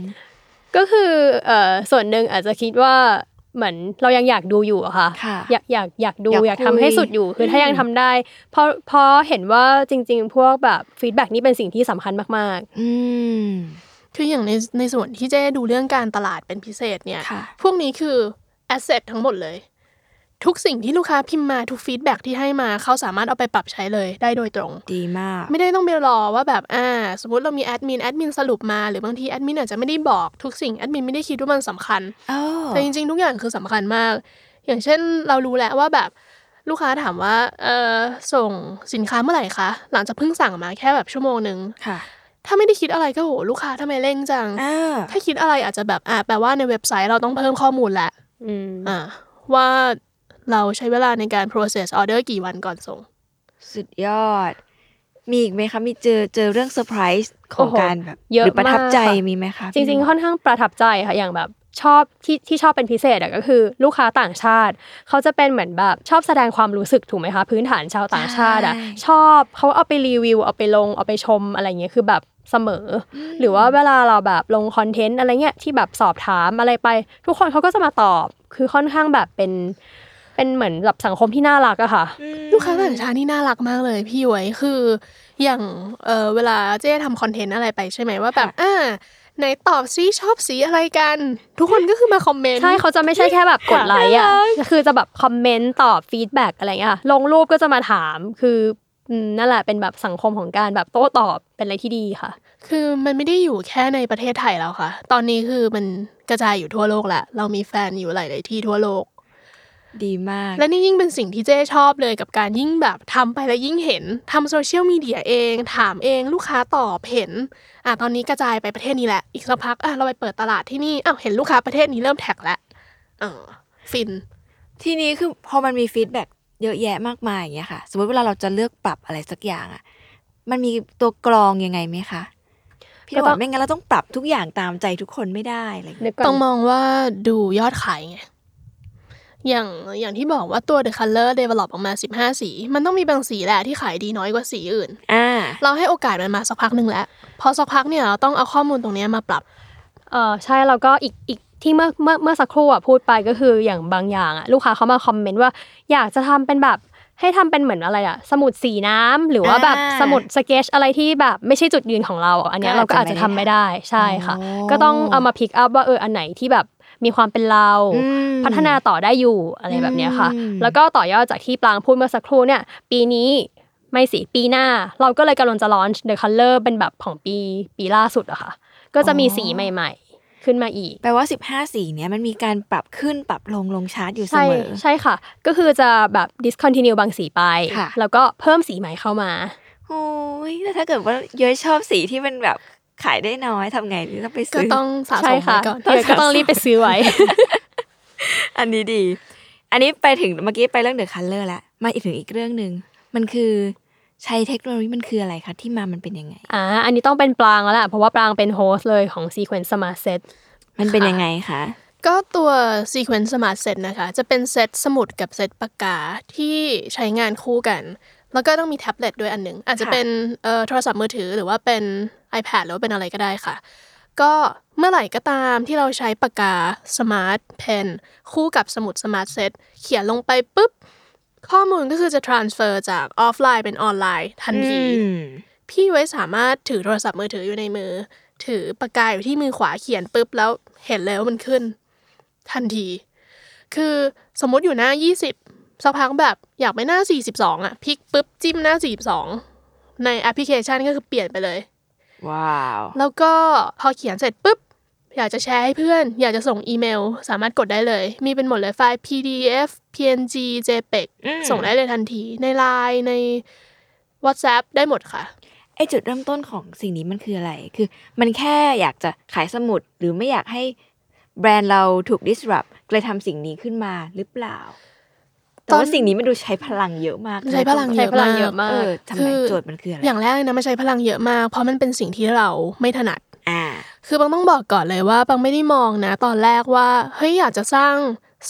ก็คือเอ่อส่วนหนึ่งอาจจะคิดว่าเหมือนเรายังอยากดูอยู่อะค่ะค่ะอยากอยากอยากดูอยากอยากทำให้คุยสุดอยู่คือถ้ายังทำได้ เพราะเพราะเห็นว่าจริง ๆ พวกแบบ feedback นี่เป็นสิ่งที่สำคัญมากอืมคืออย่างในในส่วนที่เจ๊ดูเรื่องการตลาดเป็นพิเศษเนี่ยค่ะพวกนี้คือ asset ทั้งหมดเลย ทุกสิ่งที่ลูกค้าพิมพ์มาทุก feedback ที่ให้มาเขาสามารถเอาไปปรับใช้เลยได้โดยตรง ดีมาก ไม่ได้ต้องไปรอว่าแบบอ่าสมมติเรามีแอดมินแอดมินสรุปมาหรือบางทีแอดมินอาจจะไม่ได้บอกทุกสิ่งแอดมินไม่ได้คิดว่ามันสำคัญอ๋อแต่จริงๆ ทุกอย่างคือสำคัญมาก อย่างเช่นเรารู้แล้วว่าแบบลูกค้าถามว่าเออส่งสินค้าเมื่อไหร่คะหลังจากเพิ่งสั่งมาแค่แบบชั่วโมงหนึ่งค่ะถ้าไม่ได้คิดอะไรก็โหลูกค้าทำไมเร่งจังอ่าถ้าคิดอะไรอาจจะแบบอ่าแปลว่าในเว็บไซต์เราต้องเพิ่มข้อมูลแหละๆอืมอ่าว่า เราใช้เวลาในการ process order กี่วันก่อนส่ง สุดยอด มีอีกไหมคะ มีเจอเจอเรื่องเซอร์ไพรส์ของโอ้โหการแบบเยอะหรือประทับใจมากค่ะมีไหมคะจริง ๆ ค่อนข้างประทับใจค่ะอย่างแบบชอบที่ที่ชอบเป็นพิเศษอะก็คือ ลูกค้าต่างชาติ เขาจะเป็นเหมือนแบบชอบแสดงความรู้สึกถูกไหมคะ พื้นฐานชาวต่างชาติอะชอบเขาเอาไปรีวิว เอาไปลง เอาไปชมอะไรเงี้ยคือแบบเสมออหรือว่าเวลาเราแบบลงคอนเทนต์อะไรเงี้ยที่แบบสอบถามอะไรไป ทุกคนเขาก็จะมาตอบคือค่อนข้างแบบเป็น เป็นเหมือนแบบสังคมที่น่ารักอะค่ะ ลูกค้าต่างชาตินี่น่ารักมากเลยพี่หยวยคือ อย่างเออเวลาเจ๊ทำคอนเทนต์อะไรไปใช่ไหมว่าแบบอ่าไหนตอบซิชอบสีอะไรกัน ทุกคนก็คือมาคอมเมนต์ใช่เขาจะไม่ใช่แค่แบบกดไลค์อะคือจะแบบคอมเมนต์ตอบ feedback อะไรเงี้ยค่ะลงรูปก็จะมาถามคืออืมนั่นแหละเป็นแบบสังคมของการแบบโต้ตอบเป็นอะไรที่ดีค่ะ คือมันไม่ได้อยู่แค่ในประเทศไทยแล้วค่ะ ตอนนี้คือมันกระจายอยู่ทั่วโลกแหละเรามีแฟนอยู่หลายๆที่ทั่วโลก ดีมาก และนี่ยิ่งเป็นสิ่งที่เจ้ชอบเลยกับการยิ่งแบบทำไปแล้วยิ่งเห็นทำโซเชียลมีเดียเอง ถามเองลูกค้าตอบเห็นอะตอนนี้กระจายไปประเทศนี้แหละ อีกสักพักอะเราไปเปิดตลาดที่นี่อ้าวเห็นลูกค้าประเทศนี้เริ่มแท็กแล้วเออฟิน ทีนี้คือพอมันมี feedback เยอะแยะมากมายอย่างเงี้ยค่ะ สมมติเวลาเราจะเลือกปรับอะไรสักอย่างอะมันมีตัวกรองยังไงไหมคะพี่ก็บต้ออกงไม่งั้นเราต้องปรับทุกอย่างตามใจทุกคนไม่ได้อะไรอย่างนึเงี้ยกก่อนต้องมองว่าดูยอดขายไง อย่างอย่างที่บอกว่าตัว The Color develop ออกมา 15 สี มันต้องมีบางสีแหละที่ขายดีน้อยกว่าสีอื่น อ่า เราให้โอกาสมันมาสักพักหนึ่งแล้ว พอสักพักเนี่ยเราต้องเอาข้อมูลตรงเนี้ยมาปรับ เออใช่แล้วก็อีกอีกที่เมื่อเมื่อเมื่อสักครู่อะพูดไปก็คืออย่างบางอย่างอะลูกค้าเขามาคอมเมนต์ว่า อยากจะทำเป็นแบบให้ทำเป็นเหมือนอะไรอะ สมุดสีน้ำหรือว่าแบบอ่าสมุดสเก็ตอะไรที่แบบไม่ใช่จุดยืนของเราอะอันเนี้ยก็เราก็อาอาจจจะจะทำไม่ได้ใช่ค่ะอ๋อก็ต้องเอามา pick up ว่าเอออันไหนที่แบบ มีความเป็นเราอืมพัฒนาต่อได้อยู่อะไรแบบเนี้ยค่ะอืมแล้วก็ต่อยอดจากที่ปลางพูดเมื่อสักครู่เนี่ย ปีนี้ไม่สิปีหน้า เราก็เลยกำลังจะลอนช์ The Color เป็นแบบของปีปีล่าสุดอะค่ะ ก็จะมีสีใหม่ ๆขึ้นมาอีกแปลว่า 15 สีเนี้ยมันมีการปรับขึ้นปรับลงลงชาร์ตอยู่เสใช่มอ ใช่ค่ะ ก็คือจะแบบ discontinue บางสีไปค่ะแล้วก็เพิ่มสีใหม่เข้ามาโอ้ยแล้วถ้าเกิดว่าเย้อยชอบสีที่มันแบบ ขายได้น้อยทำไงหรือต้องไปก็ซื้อต้องสะสใช่มค่ะไว้ก่อนเดี๋ยวก็ต้องรีบไปซื้อไว้ อันนี้ดี อันนี้ไปถึงเมื่อกี้ไปเรื่อง The Color แล้วมาอีกถึงอีกเรื่องหนึ่งมันคือใช้เทคโนโลยีมันคืออะไรคะที่มามันเป็นยังไงอ่าอันนี้ต้องเป็นปลางแล้วแหละเพราะว่าปลางเป็น host เลยของ Zequenz Smart Set มันเป็นยังไงคะก็ตัว Zequenz Smart Set นะคะ จะเป็นเซตสมุดกับเซตปากกาที่ใช้งานคู่กัน แล้วก็ต้องมีแท็บเล็ตด้วยอันหนึ่งอาจจะเป็นเอ่อโทรศัพท์มือถือหรือว่าเป็น iPad หรือว่าเป็นอะไรก็ได้ค่ะ ก็เมื่อไหร่ก็ตามที่เราใช้ปากกา Smart Pen คู่กับสมุด Smart Set เขียนลงไปปุ๊บ ข้อมูลก็คือจะ transfer จากออฟไลน์เป็นออนไลน์ทันทีอืมพี่ไว้สามารถถือโทรศัพท์มือถืออยู่ในมือ ถือปากกาอยู่ที่มือขวาเขียนปุ๊บแล้วเห็นแล้วมันขึ้น ทันที คือสมมติอยู่หน้า 20สักพักแบบอยากไปหน้า 42 อะพลิกปุ๊บจิ้มหน้า 42 ในแอปพลิเคชันก็คือเปลี่ยนไปเลย ว้าว แล้วก็พอเขียนเสร็จปุ๊บ อยากจะแชร์ให้เพื่อน อยากจะส่งอีเมล สามารถกดได้เลย มีเป็นหมดเลยไฟล์ PDF PNG JPEG อืมส่งได้เลยทันทีใน Line ใน WhatsApp ได้หมดค่ะไอจุดเริ่มต้นของสิ่งนี้มันคืออะไร คือ มันแค่อยากจะขายสมุดหรือไม่อยากให้แบรนด์เราถูก disrupt เลยทำสิ่งนี้ขึ้นมาหรือเปล่า แต่ตอนว่าสิ่งนี้มันดูใช้พลังเยอะมากใช้พลังใช้พลังเยอะมากเออทำไมคือโจทย์มันคืออะไรอย่างแรกเลยนะมันใช้พลังเยอะมาก เพราะมันเป็นสิ่งที่เราไม่ถนัดอ่าคือบังต้องบอกก่อนเลยว่าบังไม่ได้มองนะ ตอนแรกว่าเฮ้ยอยากจะสร้าง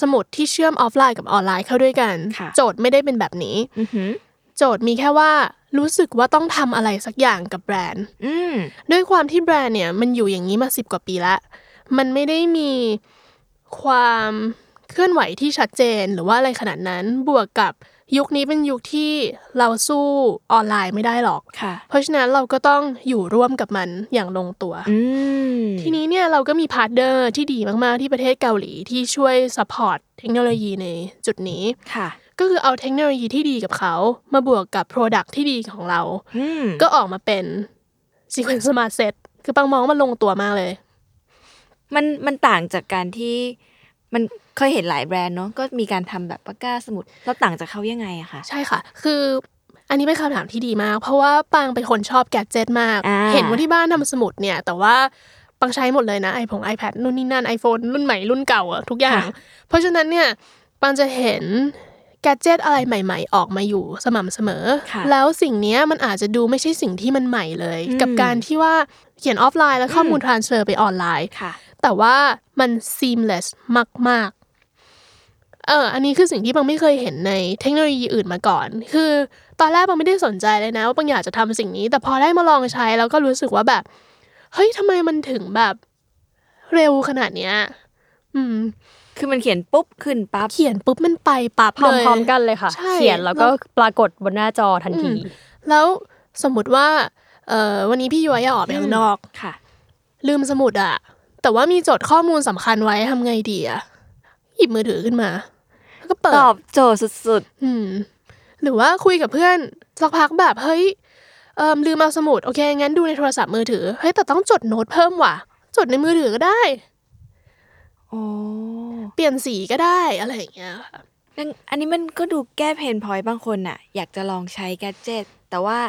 สมุดที่เชื่อมออฟไลน์กับออนไลน์เข้าด้วยกันค่ะโจทย์ไม่ได้เป็นแบบนี้อือหือโจทย์มีแค่ว่ารู้สึกว่าต้องทำอะไรสักอย่างกับแบรนด์อืมด้วยความที่แบรนด์เนี่ย มันอยู่อย่างนี้มาสิบกว่าปีแล้วมันไม่ได้มีความ เคลื่อนไหวที่ชัดเจนหรือว่าอะไรขนาดนั้นบวกกับยุคนี้เป็นยุคที่เราสู้ออนไลน์ไม่ได้หรอกค่ะเพราะฉะนั้นเราก็ต้องอยู่ร่วมกับมันอย่างลงตัวอืมทีนี้เนี่ยเราก็มี partner ที่ดีมากๆที่ประเทศเกาหลีที่ช่วย support เทคโนโลยีในจุดนี้ค่ะ ก็คือเอาเทคโนโลยีที่ดีกับเขา มาบวกกับ product ที่ดีของเราอืมก็ออกมาเป็น Zequenz Smart Set คือปังมองว่ามันลงตัวมากเลย มันมันต่างจากการที่ มันเคยเห็นหลายแบรนด์เนาะก็มีการทำแบบปากกาสมุดแล้วต่างจากเขายังไงอะคะใช่ค่ะ คืออันนี้เป็นคำถามที่ดีมาก เพราะว่าปังเป็นคนชอบแกดเจิตมากอ่าเห็นว่าที่บ้านทำสมุดเนี่ย แต่ว่าปังใช้หมดเลยนะไอผง iPad นู่นนี่นั่น iPhone รุ่นใหม่รุ่นเก่าอะทุกอย่าง เพราะฉะนั้นเนี่ยปังจะเห็นแกดเจิตอะไรใหม่ ๆ ออกมาอยู่สม่ำเสมอค่ะแล้วสิ่งเนี้ยมันอาจจะดูไม่ใช่สิ่งที่มันใหม่เลยอืมกับการที่ว่าเขียนออฟไลน์แล้วข้อมูล transfer ไปออนไลน์ค่ะ แต่ว่ามัน seamless มาก ๆ เอออันนี้คือสิ่งที่ปลางไม่เคยเห็นในเทคโนโลยีอื่นมาก่อน คือตอนแรกปลางไม่ได้สนใจเลยนะว่าปลางอยากจะทำสิ่งนี้ แต่พอได้มาลองใช้แล้วก็รู้สึกว่าแบบ เฮ้ยทำไมมันถึงแบบเร็วขนาดเนี้ย อืม คือมันเขียนปุ๊บขึ้นปั๊บ เขียนปุ๊บมันไปปั๊บพร้เลยอมๆกันเลยค่ะใช่เขียนแล้วก็ปรากฏบนหน้าจอทันที แล้วสมมุติว่า เออวันนี้พี่ย้อยอยากออกไปข้างนอกค่ะ ลืมสมุดอะ แต่ว่ามีจดข้อมูลสำคัญไว้ทำไงดีอะหยิบมือถือขึ้นมา แล้วก็เปิดตอบโจทย์สุดอืม หรือว่าคุยกับเพื่อนสักพักแบบเฮ้ยเอิมลืมเอาสมุดโอเคงั้นดูในโทรศัพท์มือถือเฮ้ยแต่ต้องจดโน้ตเพิ่มว่ะ จดในมือถือก็ได้ๆโอ้เปลี่ยนสีก็ได้อะไรอย่างเงี้ยค่ะนั่นอันนี้มันก็ดูแก้เพนพอยต์บางคนน่ะอยากจะลองใช้แกดเจิตแต่ว่า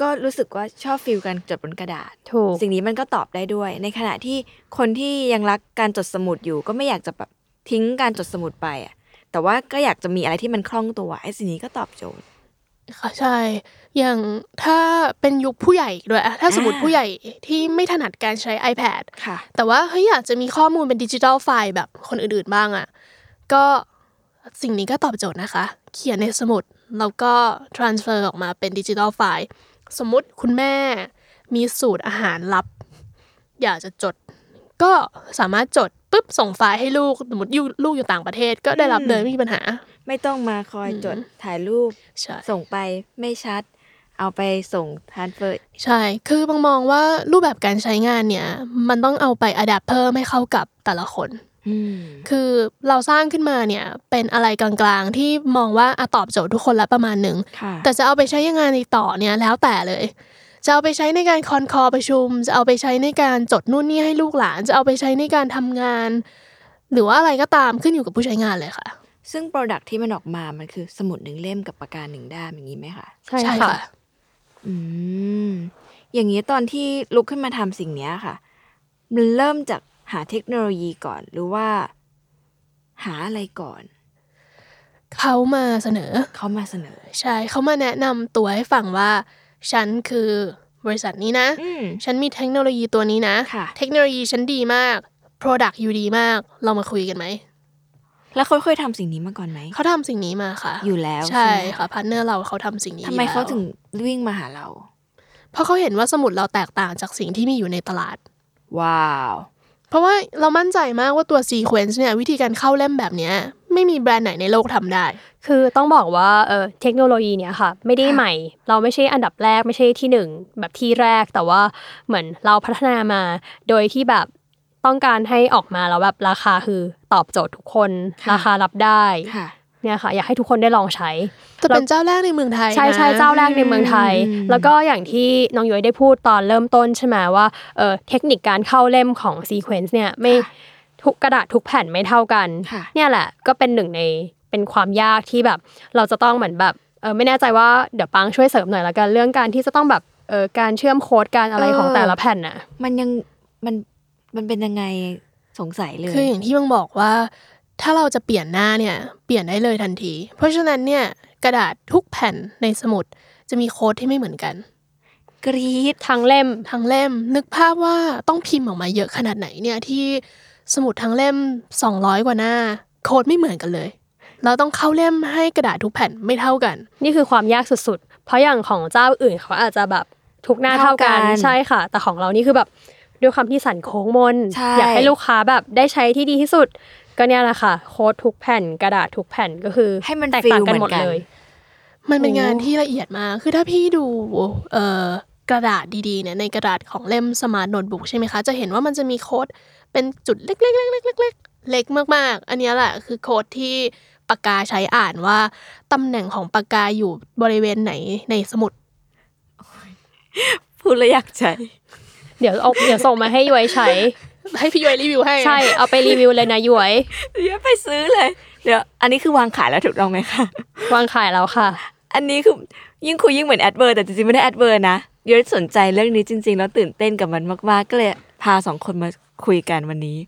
ก็รู้สึกว่าชอบฟิลการจดบนกระดาษ ถูก สิ่งนี้มันก็ตอบได้ด้วย ในขณะที่คนที่ยังรักการจดสมุดอยู่ก็ไม่อยากจะแบบทิ้งการจดสมุดไปอะ แต่ว่าก็อยากจะมีอะไรที่มันคล่องตัวไอ้สิ่งนี้ก็ตอบโจทย์ค่ะใช่ อย่างถ้าเป็นยุคผู้ใหญ่ด้วยอะถ้าสมมติอ่าผู้ใหญ่ที่ไม่ถนัดการใช้ iPad ค่ะ แต่ว่าเฮ้ยอยากจะมีข้อมูลเป็นดิจิทัลไฟล์แบบคนอื่นๆบ้างอะก็สิ่งนี้ก็ตอบโจทย์นะคะ เขียนในสมุดแล้วก็ transfer ออกมาเป็นดิจิทัลไฟล์ สมมุติคุณแม่มีสูตรอาหารลับ อยากจะจด ก็สามารถจดปุ๊บส่งไฟล์ให้ลูกสมมติอยู่ลูกอยู่ต่างประเทศก็ได้รับอืมเลยไม่มีปัญหา ไม่ต้องมาคอยจดถ่ายรูปใช่ส่งไปไม่ชัด เอาไปส่งทานเฟอร์ใช่ คือบางมองว่ารูปแบบการใช้งานเนี่ย มันต้องเอาไปอัดแอปเพิ่มให้เข้ากับแต่ละคน คือเราสร้างขึ้นมาเนี่ยเป็นอะไรกลางๆ ที่มองว่าอะตอบโจทย์ทุกคนละประมาณหนึ่งค่ะแต่จะเอาไปใช้ยังไงในต่อเนี่ยแล้วแต่เลย จะเอาไปใช้ในการคอนคอประชุม จะเอาไปใช้ในการจดนู่นนี่ให้ลูกหลาน จะเอาไปใช้ในการทำงาน หรือว่าอะไรก็ตามขึ้นอยู่กับผู้ใช้งานเลยค่ะ ซึ่ง Product ที่มันออกมามันคือสมุดหนึ่งเล่มกับปากกาหนึ่งด้ามอย่างนี้ไหมคะใช่ค่ะอืมอย่างนี้ตอนที่ลุกขึ้นมาทำสิ่งเนี้ยค่ะ มันเริ่มจาก หาเทคโนโลยีก่อนหรือว่า หาอะไรก่อน เขามาเสนอ เขามาเสนอ ใช่เขามาแนะนำตัวให้ฟังว่า ฉันคือบริษัทนี้นะ อืม ฉันมีเทคโนโลยีตัวนี้นะ ค่ะ เทคโนโลยีฉันดีมาก product อยู่ดีมาก เรามาคุยกันไหม แล้วเขาเคยทำสิ่งนี้มาก่อนไหม เขาทำสิ่งนี้มาค่ะอยู่แล้วใช่ไหม ค่ะ partner เราเขาทำสิ่งนี้ทำไมอยู่แล้วเขาถึงวิ่งมาหาเรา เพราะเขาเห็นว่าสมุดเราแตกต่างจากสิ่งที่มีอยู่ในตลาด ว้าว เพราะว่าเรามั่นใจมากว่าตัว Zequenz เนี่ยวิธีการเข้าเล่มแบบเนี้ยไม่มีแบรนด์ไหนในโลกทำได้ คือต้องบอกว่าเออเทคโนโลยีเนี่ยค่ะ ไม่ได้ใหม่ เราไม่ใช่อันดับแรกไม่ใช่ที่หนึ่งแบบที่แรกแต่ว่าเหมือนเราพัฒนามา โดยที่แบบต้องการให้ออกมาแล้วแบบราคาคือตอบโจทย์ทุกคนค่ะราคารับได้ค่ะ เนี่ยค่ะ อยากให้ทุกคนได้ลองใช้จะเป็นเจ้าแรกในเมืองไทยใช่ใช่นะเจ้าแรกในเมืองไทยอืมแล้วก็อย่างที่น้องย้อยได้พูดตอนเริ่มต้นใช่ไหมว่าเออเทคนิคการเข้าเล่มของซีเควนซ์เนี่ยไม่ทุกกระดาษทุกแผ่นไม่เท่ากันค่ะเนี่ยแหละก็เป็นหนึ่งในเป็นความยากที่แบบ เราจะต้องเหมือนแบบเออไม่แน่ใจว่าเดี๋ยวปังช่วยเสริมหน่อยละกันเรื่องการที่จะต้องแบบเออการเชื่อมโค้ดการอะไรเออของแต่ละแผ่นน่ะมันยังมันมันเป็นยังไงสงสัยเลย คืออย่างที่บังบอกว่า ถ้าเราจะเปลี่ยนหน้าเนี่ยเปลี่ยนได้เลยทันที เพราะฉะนั้นเนี่ยกระดาษทุกแผ่นในสมุดจะมีโค้ดที่ไม่เหมือนกัน กรีดทั้งเล่มทั้งเล่ม นึกภาพว่าต้องพิมพ์ออกมาเยอะขนาดไหนเนี่ยที่สมุดทั้งเล่ม 200 กว่าหน้า โค้ดไม่เหมือนกันเลย เราต้องเข้าเล่มให้กระดาษทุกแผ่นไม่เท่ากัน นี่คือความยากสุดๆ เพราะอย่างของเจ้าอื่นเขาอาจจะแบบทุกหน้าเท่ากันเท่ากันใช่ค่ะ แต่ของเรานี่คือแบบด้วยความที่สันโค้งมนใช่อยากให้ลูกค้าแบบได้ใช้ที่ดีที่สุด ก็เนี่ยแหละค่ะ โค้ดทุกแผ่นกระดาษทุกแผ่นก็คือให้มันแตกต่างกันหมดฟีลเหมือนกันเลย มันเป็นโอ้งานที่ละเอียดมากคือถ้าพี่ดูเอ่อกระดาษดีๆเนี่ยในกระดาษของเล่ม smart notebook ใช่ไหมคะ จะเห็นว่ามันจะมีโค้ดเป็นจุดเล็กๆๆๆๆๆเล็กมากๆ อันเนี้ยแหละคือโค้ดที่ปากกาใช้อ่านว่าตำแหน่งของปากกาอยู่บริเวณไหนในสมุดพูดแล้วอยากใช้ เดี๋ยวเอาเดี๋ยวส่งมาให้ย้อยใช้ ให้พี่ย้อยรีวิวให้ใช่เอาไปรีวิวเลยนะย้อยเดี๋ยวไปซื้อเลย เดี๋ยว อันนี้คือวางขายแล้วถูกต้องไหมคะวางขายแล้วค่ะ อันนี้คือยิ่งคุยยิ่งเหมือน adver แต่จริงๆไม่ได้ adver นะเดี๋ยวสนใจเรื่องนี้จริง ๆ แล้วตื่นเต้นกับมันมากๆ ก็เลยพาสองคนมาคุยกันวันนี้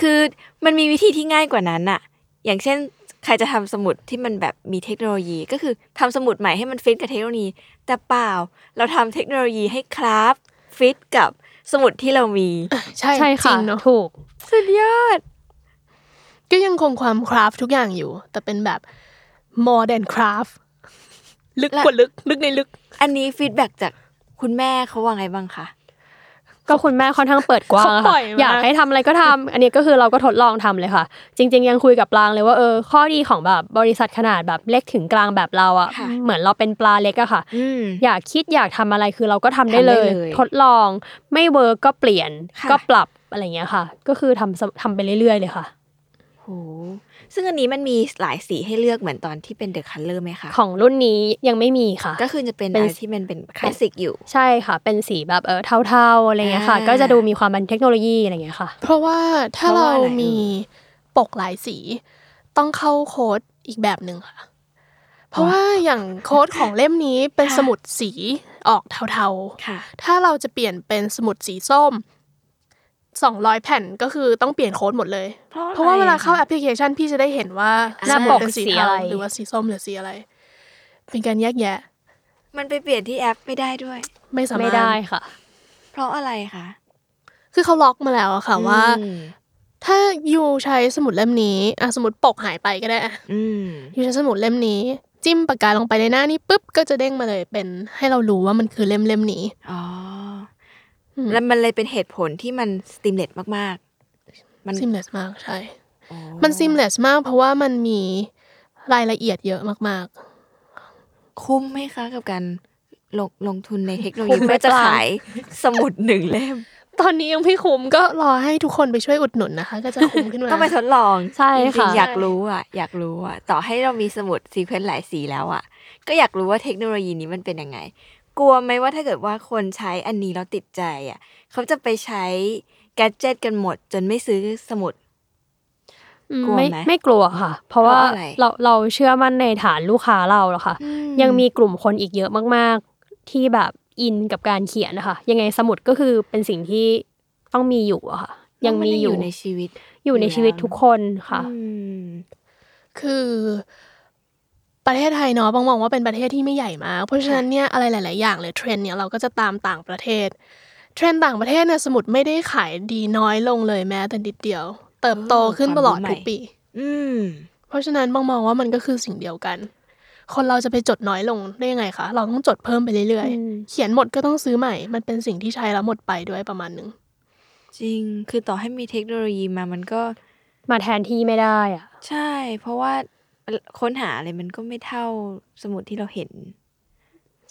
คือมันมีวิธีที่ง่ายกว่านั้นอะอย่างเช่นใครจะทำสมุดที่มันแบบมีเทคโนโลยีก็คือทำสมุดใหม่ให้มันฟิตกับเทคโนโลยี แต่เปล่าเราทำเทคโนโลยีให้คราฟฟิตกับ สมุดที่เรามี ใช่ใช่จริค่ะงเนาะถูก สุดยอด ก็ยังคงความคราฟทุกอย่างอยู่ แต่เป็นแบบ more than craft ลึกและ กว่าลึก ลึกในลึก อันนี้ feedback จากคุณแม่เขาว่าไงบ้างคะ ก็คุณแม่ค่อนข้างเปิดกว้างอะเขาปล่อยมากค่ะอยากให้ทำอะไรก็ทำอันนี้ก็คือเราก็ทดลองทำเลยค่ะ จริง ๆ ยังคุยกับปลางเลยว่าเออข้อดีของแบบบริษัทขนาดแบบเล็กถึงกลางแบบเราอะค่ะเหมือนเราเป็นปลาเล็กอะค่ะอืมอยากคิดอยากทำอะไรคือเราก็ทำได้ทำได้เลยเลย ทดลองไม่ work ก็เปลี่ยนค่ะก็ปรับอะไรอย่างเงี้ยค่ะ ก็คือทำทำไปเรื่อยๆเลยค่ะโห ซึ่งอันนี้มันมีหลายสีให้เลือกเหมือนตอนที่เป็น the color ไหมคะของรุ่นนี้ยังไม่มีค่ะ ก็คือจะเป็นเป็นอะไรที่มันเป็นคลาสสิกอยู่ ใช่ค่ะ เป็นสีแบบเออเทาๆอะไรเงี้ยค่ะอ่าก็จะดูมีความเป็นเทคโนโลยีอะไรเงี้ยค่ะ เพราะว่าถ้าเพราะเราว่าอะไรมีปกหลายสี ต้องเข้าโค้ดอีกแบบหนึ่งค่ะ เพราะว่าอย่างโค้ดของเล่มนี้เป็นค่ะสมุดสีออกเทาค่ะๆถ้าเราจะเปลี่ยนเป็นสมุดสีส้ม สองร้อยแผ่นก็คือต้องเปลี่ยนโค้ดหมดเลย เพราะเพราะว่าอะไรเวลาอะเข้าคะแอปพลิเคชันพี่จะได้เห็นว่าหน้าสมุดปกเป็นสีสีเทาอะไรหรือว่าสีส้มหรือสีอะไร เป็นการแยกแยะ มันไปเปลี่ยนที่แอปไม่ได้ด้วย ไม่สามารถไม่ได้ค่ะ เพราะอะไรคะคือเขาล็อกมาแล้วอะค่ะว่าอืมถ้ายูใช้สมุดเล่มนี้อะสมุดปกหายไปก็ได้อะอืมยูใช้สมุดเล่มนี้ จิ้มปากกาลงไปในหน้านี้ปุ๊บก็จะเด้งมาเลยเป็นให้เรารู้ว่ามันคือเล่มเล่มนี้อ๋ออม แล้วมันเลยเป็นเหตุผลที่มัน seamless มากๆ มัน seamless มากใช่โอ้มัน seamless มากเพราะว่ามันมีรายละเอียดเยอะมากคุ้มไหมคะกับการลงลงทุนในเทคโนโลยีคุ้มไหมเพื่อจะปลาขายสมุดหนึ่งเล่ม ๆ ตอนนี้ยังไม่คุ้มก็รอให้ทุกคนไปช่วยอุดหนุนนะคะ ก็จะคุ้มขึ้นมา ต้องไปทดลองใช่ค่ะจริงๆอยากรู้อะ อยากรู้อะ ต่อให้เรามีสมุด ZEQUENZ หลายสีแล้วอะ ก็อยากรู้ว่าเทคโนโลยีนี้มันเป็นยังไง กลัวไหมว่าถ้าเกิดว่าคนใช้อันนี้แล้วติดใจอะเขาจะไปใช้แกดเจิตกันหมด จนไม่ซื้อสมุดอืมกลัวไม่ไหมไม่กลัวค่ะ เพราะว่าเพราะอะไรเราเราเชื่อมั่นในฐานลูกค้าเราหรอกค่ะ ยังมีกลุ่มคนอีกเยอะมาก ๆ ที่แบบอินกับการเขียนนะคะยังไงสมุดก็คือเป็นสิ่งที่ต้องมีอยู่อะค่ะ ยังมีอยู่ในชีวิต อยู่ในชีวิตทุกคนค่ะอืมคือ ประเทศไทยเนาะบางมองว่าเป็นประเทศที่ไม่ใหญ่มาก เพราะฉะนั้นเนี่ยอะไรหลาย ๆ อย่างเลยเทรนด์เนี่ยเราก็จะตามต่างประเทศ เทรนด์ต่างประเทศเนี่ยสมุดไม่ได้ขายดีน้อยลงเลยแม้แต่นิดเดียว เติบโตขึ้นตลอดทุกปี อืม เพราะฉะนั้นบางมองว่ามันก็คือสิ่งเดียวกัน คนเราจะไปจดน้อยลงได้ยังไงคะ เราต้องจดเพิ่มไปเรื่อยอืมๆเขียนหมดก็ต้องซื้อใหม่ มันเป็นสิ่งที่ใช้แล้วหมดไปด้วยประมาณหนึง จริง คือต่อให้มีเทคโนโลยีมามันก็มาแทนที่ไม่ได้อะใช่ เพราะว่า ค้นหาอะไรมันก็ไม่เท่าสมุดที่เราเห็น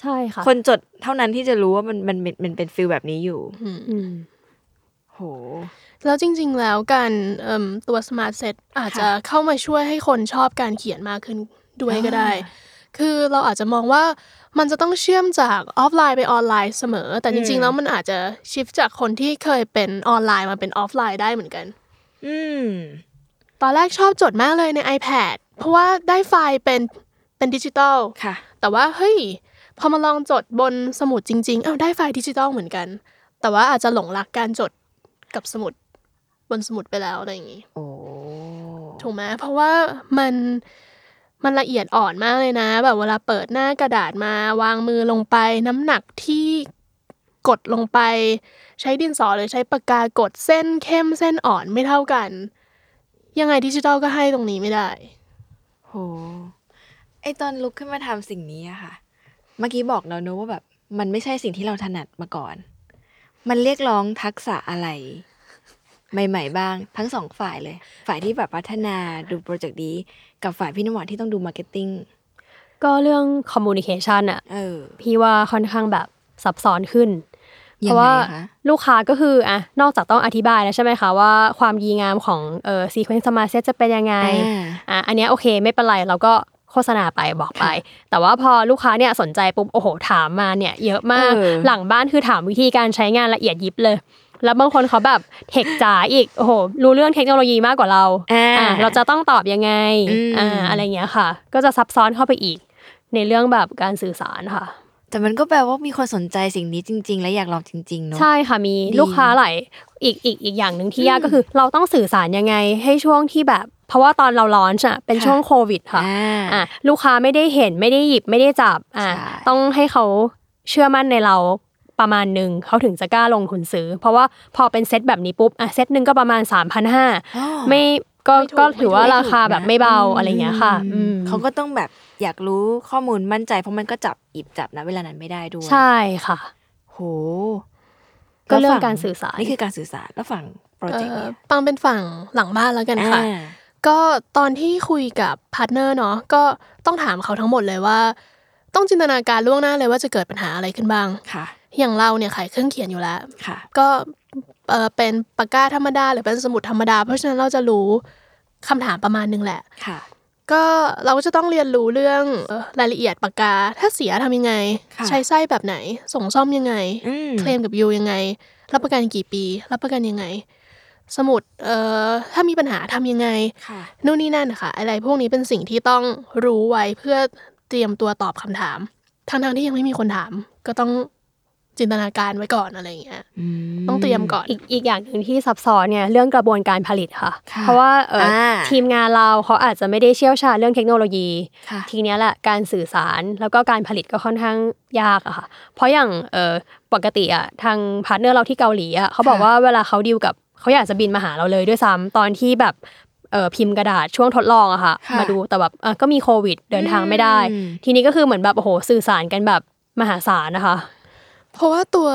ใช่ค่ะ คนจดเท่านั้นที่จะรู้ว่ามันมันมันมันเป็นฟิลแบบนี้อยู่อืมอืมโห แล้วจริง ๆ แล้วการเอิ่มตัว Smart Set อาจจะเข้ามาช่วยให้คนชอบการเขียนมากขึ้นด้วยก็ได้อ่าคือเราอาจจะมองว่ามันจะต้องเชื่อมจากออฟไลน์ไปออนไลน์เสมอ แต่จริง ๆ แล้วมันอาจจะshift จากคนที่เคยเป็นออนไลน์มาเป็นออฟไลน์ได้เหมือนกัน อืมตอนแรกชอบจดมากเลยใน iPad เพราะว่าได้ไฟล์เป็นเป็นดิจิตอลค่ะ แต่ว่าเฮ้ยพอมาลองจดบนสมุดจริงๆอ้าวได้ไฟล์ดิจิตอลเหมือนกัน แต่ว่าอาจจะหลงรักการจดกับสมุดบนสมุดไปแล้วอะไรอย่างงี้โอ้ถูกไหมเพราะว่ามันมันละเอียดอ่อนมากเลยนะ แบบเวลาเปิดหน้ากระดาษมาวางมือลงไป น้ำหนักที่กดลงไป ใช้ดินสอหรือใช้ปากกากดเส้นเข้มเส้นอ่อนไม่เท่ากัน ยังไงดิจิทัลก็ให้ตรงนี้ไม่ได้ โห ไอตอนลุกขึ้นมาทำสิ่งนี้อะค่ะ เมื่อกี้บอกเราเนอะว่าแบบ มันไม่ใช่สิ่งที่เราถนัดมาก่อน มันเรียกร้องทักษะอะไร ใหม่ ๆ บ้าง ทั้งสองฝ่ายเลย ฝ่ายที่แบบพัฒนาดูโปรเจกต์นี้กับฝ่ายพี่น้ำหวานที่ต้องดู marketingก็เรื่อง communication อะเออ พี่ว่าค่อนข้างแบบซับซ้อนขึ้น เพราะว่ายังไงคะลูกค้าก็คืออะนอกจากต้องอธิบายแล้วใช่ไหมคะว่าความดีงามของเอ่อ ZEQUENZ smart set จะเป็นยังไงอ่าอะอันเนี้ยโอเคไม่เป็นไรเราก็โฆษณาไปบอกไป แต่ว่าพอลูกค้าเนี่ยสนใจปุ๊บโอ้โหถามมาเนี่ย เยอะมากเออหลังบ้านคือถามวิธีการใช้งานละเอียดยิบเลย แล้วบางคนเขาแบบเทคจ๋าอีกโอ้โหรู้เรื่องเทคโนโลยีมากกว่าเราอ่าอะเราจะต้องตอบยังไงอืมอ่าอะไรเงี้ยค่ะ ก็จะซับซ้อนเข้าไปอีก ในเรื่องแบบการสื่อสารค่ะ แต่มันก็แปลว่ามีคนสนใจสิ่งนี้จริง ๆ และอยากลองจริงๆเนอะใช่ค่ะมีดีลูกค้าหลายอีกอีกอีกอย่างหนึ่งที่ยากก็คือ เราต้องสื่อสารยังไงให้ช่วงที่แบบ เพราะว่าตอนเราลอนช์อะเป็นค่ะช่วงโควิดค่ะอ่าอะลูกค้าไม่ได้เห็นไม่ได้หยิบไม่ได้จับอะใช่ต้องให้เขาเชื่อมั่นในเราประมาณหนึ่งเขาถึงจะกล้าลงทุนซื้อ เพราะว่าพอเป็นเซตแบบนี้ปุ๊บอะเซตหนึ่งก็ประมาณ3 5 0 0อ๋อไม่ก็ไม่ถูกก็ถือว่าไม่ถูกราคาแบบนะไม่เบาอืมอะไรเงี้ยค่ะอืมเขาก็ต้องแบบ อยากรู้ข้อมูลมั่นใจ เพราะมันก็จับหยิบจับนะเวลานั้นไม่ได้ด้วยใช่ค่ะ โห ก็เรื่องแล้วฝั่งการสื่อสารนี่คือการสื่อสารแล้วฝั่ง project เอออเนี่ยปังเป็นฝั่งหลังบ้านแล้วกันค่ะอ่าก็ตอนที่คุยกับ partner เนาะก็ต้องถามเขาทั้งหมดเลยว่า ต้องจินตนาการล่วงหน้าเลยว่าจะเกิดปัญหาอะไรขึ้นบ้างค่ะ อย่างเราเนี่ยขายเครื่องเขียนอยู่แล้วค่ะก็เออเป็นปากกาธรรมดาหรือเป็นสมุดธรรมดา เพราะฉะนั้นเราจะรู้คำถามประมาณนึงแหละค่ะ ก็เราก็จะต้องเรียนรู้เรื่องเอ่อรายละเอียดปากกา ถ้าเสียทำยังไงค่ะใช้ไส้แบบไหน ส่งซ่อมยังไงอืมเคลมกับยูยังไง รับประกันกี่ปี รับประกันยังไง สมุดเอ่อถ้ามีปัญหาทำยังไงค่ะนู่นนี่นั่นนะคะอะไรพวกนี้เป็นสิ่งที่ต้องรู้ไว้เพื่อเตรียมตัวตอบคำถามทั้งๆที่ยังไม่มีคนถาม ก็ต้อง จินตนาการไว้ก่อนอะไรอย่างเงี้ยมต้องเตรียมก่อนอีกอีกอย่างหนึ่งที่ซับซ้อนเนี่ยเรื่องกระบวนการผลิตค่ะค่ะเพราะว่าเอออาทีมงานเราเขาอาจจะไม่ได้เชี่ยวชาญเรื่องเทคโนโลยีค่ะทีเนี้ยแหละการสื่อสารแล้วก็การผลิตก็ค่อนข้างยากอะค่ะ เพราะอย่างเออปกติอะทางpartner เราที่เกาหลีอะเขาบอกค่ะว่าเวลาเขาดีลกับเขาอยากจะบินมาหาเราเลยด้วยซ้ำตอนที่แบบเออพิมพ์กระดาษช่วงทดลองอะค่ะค่ะมาดูแต่แบบเออก็มีโควิดเดินทางไม่ได้อืมทีนี้ก็คือเหมือนแบบโอ้โหสื่อสารกันแบบมหาศาลนะคะ เพราะว่าตัว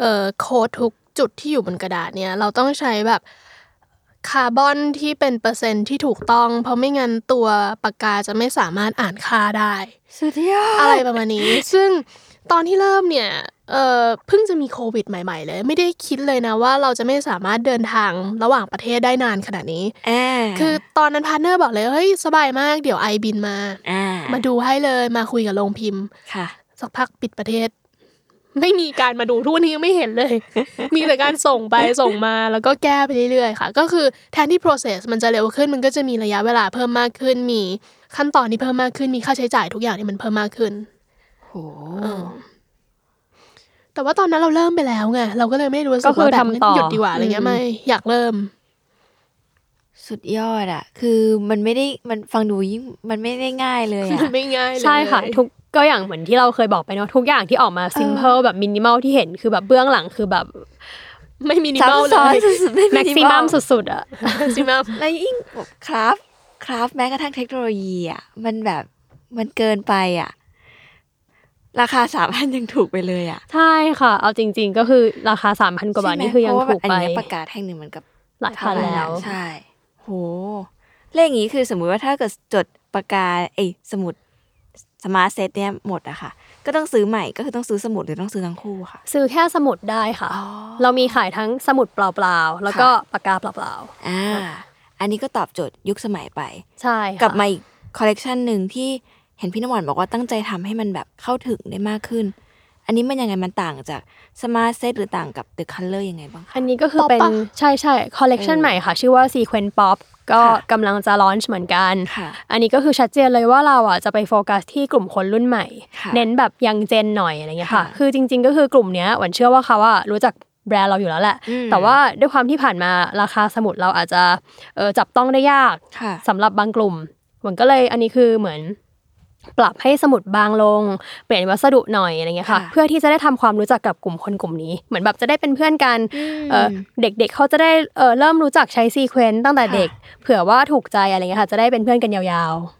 เอ่อโค้ดทุกจุดที่อยู่บนกระดาษเนี่ยเราต้องใช้แบบคาร์บอนที่เป็นเปอร์เซ็นต์ที่ถูกต้อง เพราะไม่งั้นตัวปากกาจะไม่สามารถอ่านค่าได้สุดยอดอะไรประมาณนี้ ซึ่งตอนที่เริ่มเนี่ยเอ่อเพิ่งจะมีโควิดใหม่ๆเลย ไม่ได้คิดเลยนะว่าเราจะไม่สามารถเดินทางระหว่างประเทศได้นานขนาดนี้อ่าคือตอนนั้น partner บอกเลยเฮ้ยสบายมากเดี๋ยว I บินมาอ่ามาดูให้เลยมาคุยกับโรงพิมพ์ค่ะ สักพักปิดประเทศ ไม่มีการมาดูทุกวันนี้ยังไม่เห็นเลย มีแต่การส่งไปส่งมาแล้วก็แก้ไปเรื่อยๆค่ะ ก็คือแทนที่ process มันจะเร็วขึ้นมันก็จะมีระยะเวลาเพิ่มมากขึ้น มีขั้นตอนที่เพิ่มมากขึ้นมีค่าใช้จ่ายทุกอย่างที่มันเพิ่มมากขึ้นโหแต่ว่าตอนนั้นเราเริ่มไปแล้วไงเราก็เลยไม่รู้สึก็กคือว่าแบบทำต่อหยุดดีกว่าอะไรเงี้ยอืมไม่อยากเริ่ม สุดยอดอะคือมันไม่ได้มันฟังดูยิ่งมันไม่ได้ง่ายเลยอะไม่ง่ายเลยใช่ค่ะทุก ก็อย่างเหมือนที่เราเคยบอกไปเนาะทุกอย่างที่ออกมาซิมเ l ิลแบบมินิมอลที่เห็นคือแบบเบื้องหลังคือแบบ ไม่มีนิซับมอลเลซ้อนยสุดๆไม่แม็กซิมัมนิสุดๆอะซิมัมแล้วยิ่งแบบคราฟคราฟแม้กระทั่งเทคโนโลยีอะมันแบบมันเกินไปอะราคาสามพันยังถูกไปเลยอะใช่ค่ะ เอาจริง ๆ ก็คือราคาสามพันกว่าบาทใช่ไหมนี่คือยังเพราะว่าถูกอันไปเนี้ยประกาศแท่งหนึ่งเหมือนกับหลายพันแล้ว ใช่ โหเลขอย่างนี้คือสมมุติว่าถ้าเกิดจดปากกาเอยสมุด สมาร์ทเซตเนี่ยหมดอะค่ะ ก็ต้องซื้อใหม่ก็คือต้องซื้อสมุดหรือต้องซื้อทั้งคู่ค่ะ ซื้อแค่สมุดได้ค่ะอ๋อเรามีขายทั้งสมุดเปล่าๆ แล้วก็ปากกาเปล่าอ่าอันนี้ก็ตอบโจทย์ยุคสมัยไปๆใช่ค่ะกลับมาอีกคอลเลกชันหนึ่งที่เห็นพี่น้ำหวานบอกว่าตั้งใจทำให้มันแบบเข้าถึงได้มากขึ้น อันนี้มันยังไงมันต่างจาก Smart Set หรือต่างกับ The Color ยังไงบ้างคะอันนี้ก็คือเป็น Pop ปะใช่ใช่คอลเลกชันเออใหม่ค่ะ ชื่อว่า Zequenz Pop ก็ค่ะกำลังจะ launch เหมือนกันค่ะอันนี้ก็คือชัดเจนเลยว่าเราอะจะไปโฟกัสที่กลุ่มคนรุ่นใหม่ค่ะเน้นแบบยังเจนหน่อยอะไรเงี้ยค่ะค่ะ คือจริง ๆ ก็คือกลุ่มเนี้ยหวันเชื่อว่าเขาอะรู้จักแบรนด์เราอยู่แล้วแหละอืมแต่ว่าด้วยความที่ผ่านมาราคาสมุดเราอาจจะเออจับต้องได้ยากค่ะสำหรับบางกลุ่มหวันก็เลยอันนี้คือเหมือน ปรับให้สมุดบางลง เปลี่ยนวัสดุหน่อยอะไรเงี้ยค่ะค่ะเพื่อที่จะได้ทำความรู้จักกับกลุ่มคนกลุ่มนี้ เหมือนแบบจะได้เป็นเพื่อนกันอืมเออเด็กๆเขาจะได้เออเริ่มรู้จักใช้ซีเควนต์ตั้งแต่ค่ะเด็ก เผื่อว่าถูกใจอะไรเงี้ยค่ะ จะได้เป็นเพื่อนกันยาวๆอืม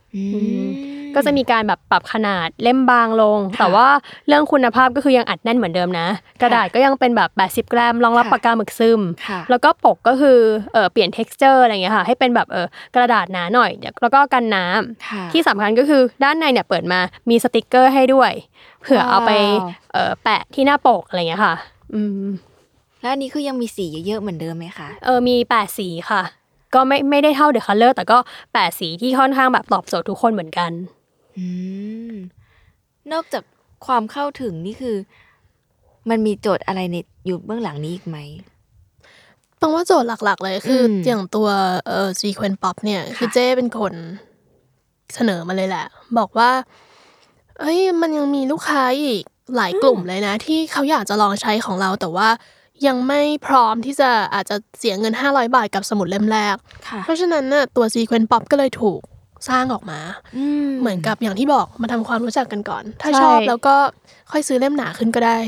ก็จะมีการแบบปรับขนาดเล่มบางลงค่ะแต่ว่าเรื่องคุณภาพก็คือยังอัดแน่นเหมือนเดิมนะ กระดาษก็ยังเป็นแบบ 80 กรัมรองรับค่ะปากกาหมึกซึมค่ะแล้วก็ปกก็คือเออเปลี่ยน texture อะไรอย่างเงี้ยค่ะ ให้เป็นแบบเออกระดาษหนาหน่อยเดี๋ยวแล้วก็กันน้ำค่ะที่สำคัญก็คือด้านในเนี่ยเปิดมามีสติกเกอร์ให้ด้วย เผื่อเอาไปว้าวเออแปะที่หน้าปกอะไรอย่างเงี้ยค่ะ อืมแล้วอันนี้คือยังมีสีเยอะๆเหมือนเดิมไหมคะ เออ มีแปดสีค่ะ ก็ไม่ไม่ได้เท่าเดอะคัลเลอร์แต่ก็แปดสีที่ค่อนข้างแบบตอบโจทย์ทุกคนเหมือนกันอืมนอกจากความเข้าถึงนี่คือ มันมีโจทย์อะไรในอยู่เบื้องหลังนี้อีกไหมปังว่าโจทย์หลัก ๆ เลยคืออมอย่างตัวเอ่อ sequence pop เนี่ยคือเจ้เป็นคนเสนอมาเลยแหละ บอกว่าเอ้ยมันยังมีลูกค้าอีกหลายกลุ่มเลยนะ ที่เขาอยากจะลองใช้ของเราแต่ว่า ยังไม่พร้อมที่จะอาจจะเสียเงิน 500 บาทกับสมุดเล่มแรกค่ะเพราะฉะนั้นน่ะตัว sequence pop ก็เลยถูกสร้างออกมาเหมือนกับอย่างที่บอกมาทำความรู้จักกันก่อน ถ้าใช่ชอบแล้วก็ค่อยซื้อเล่มหนาขึ้นก็ได้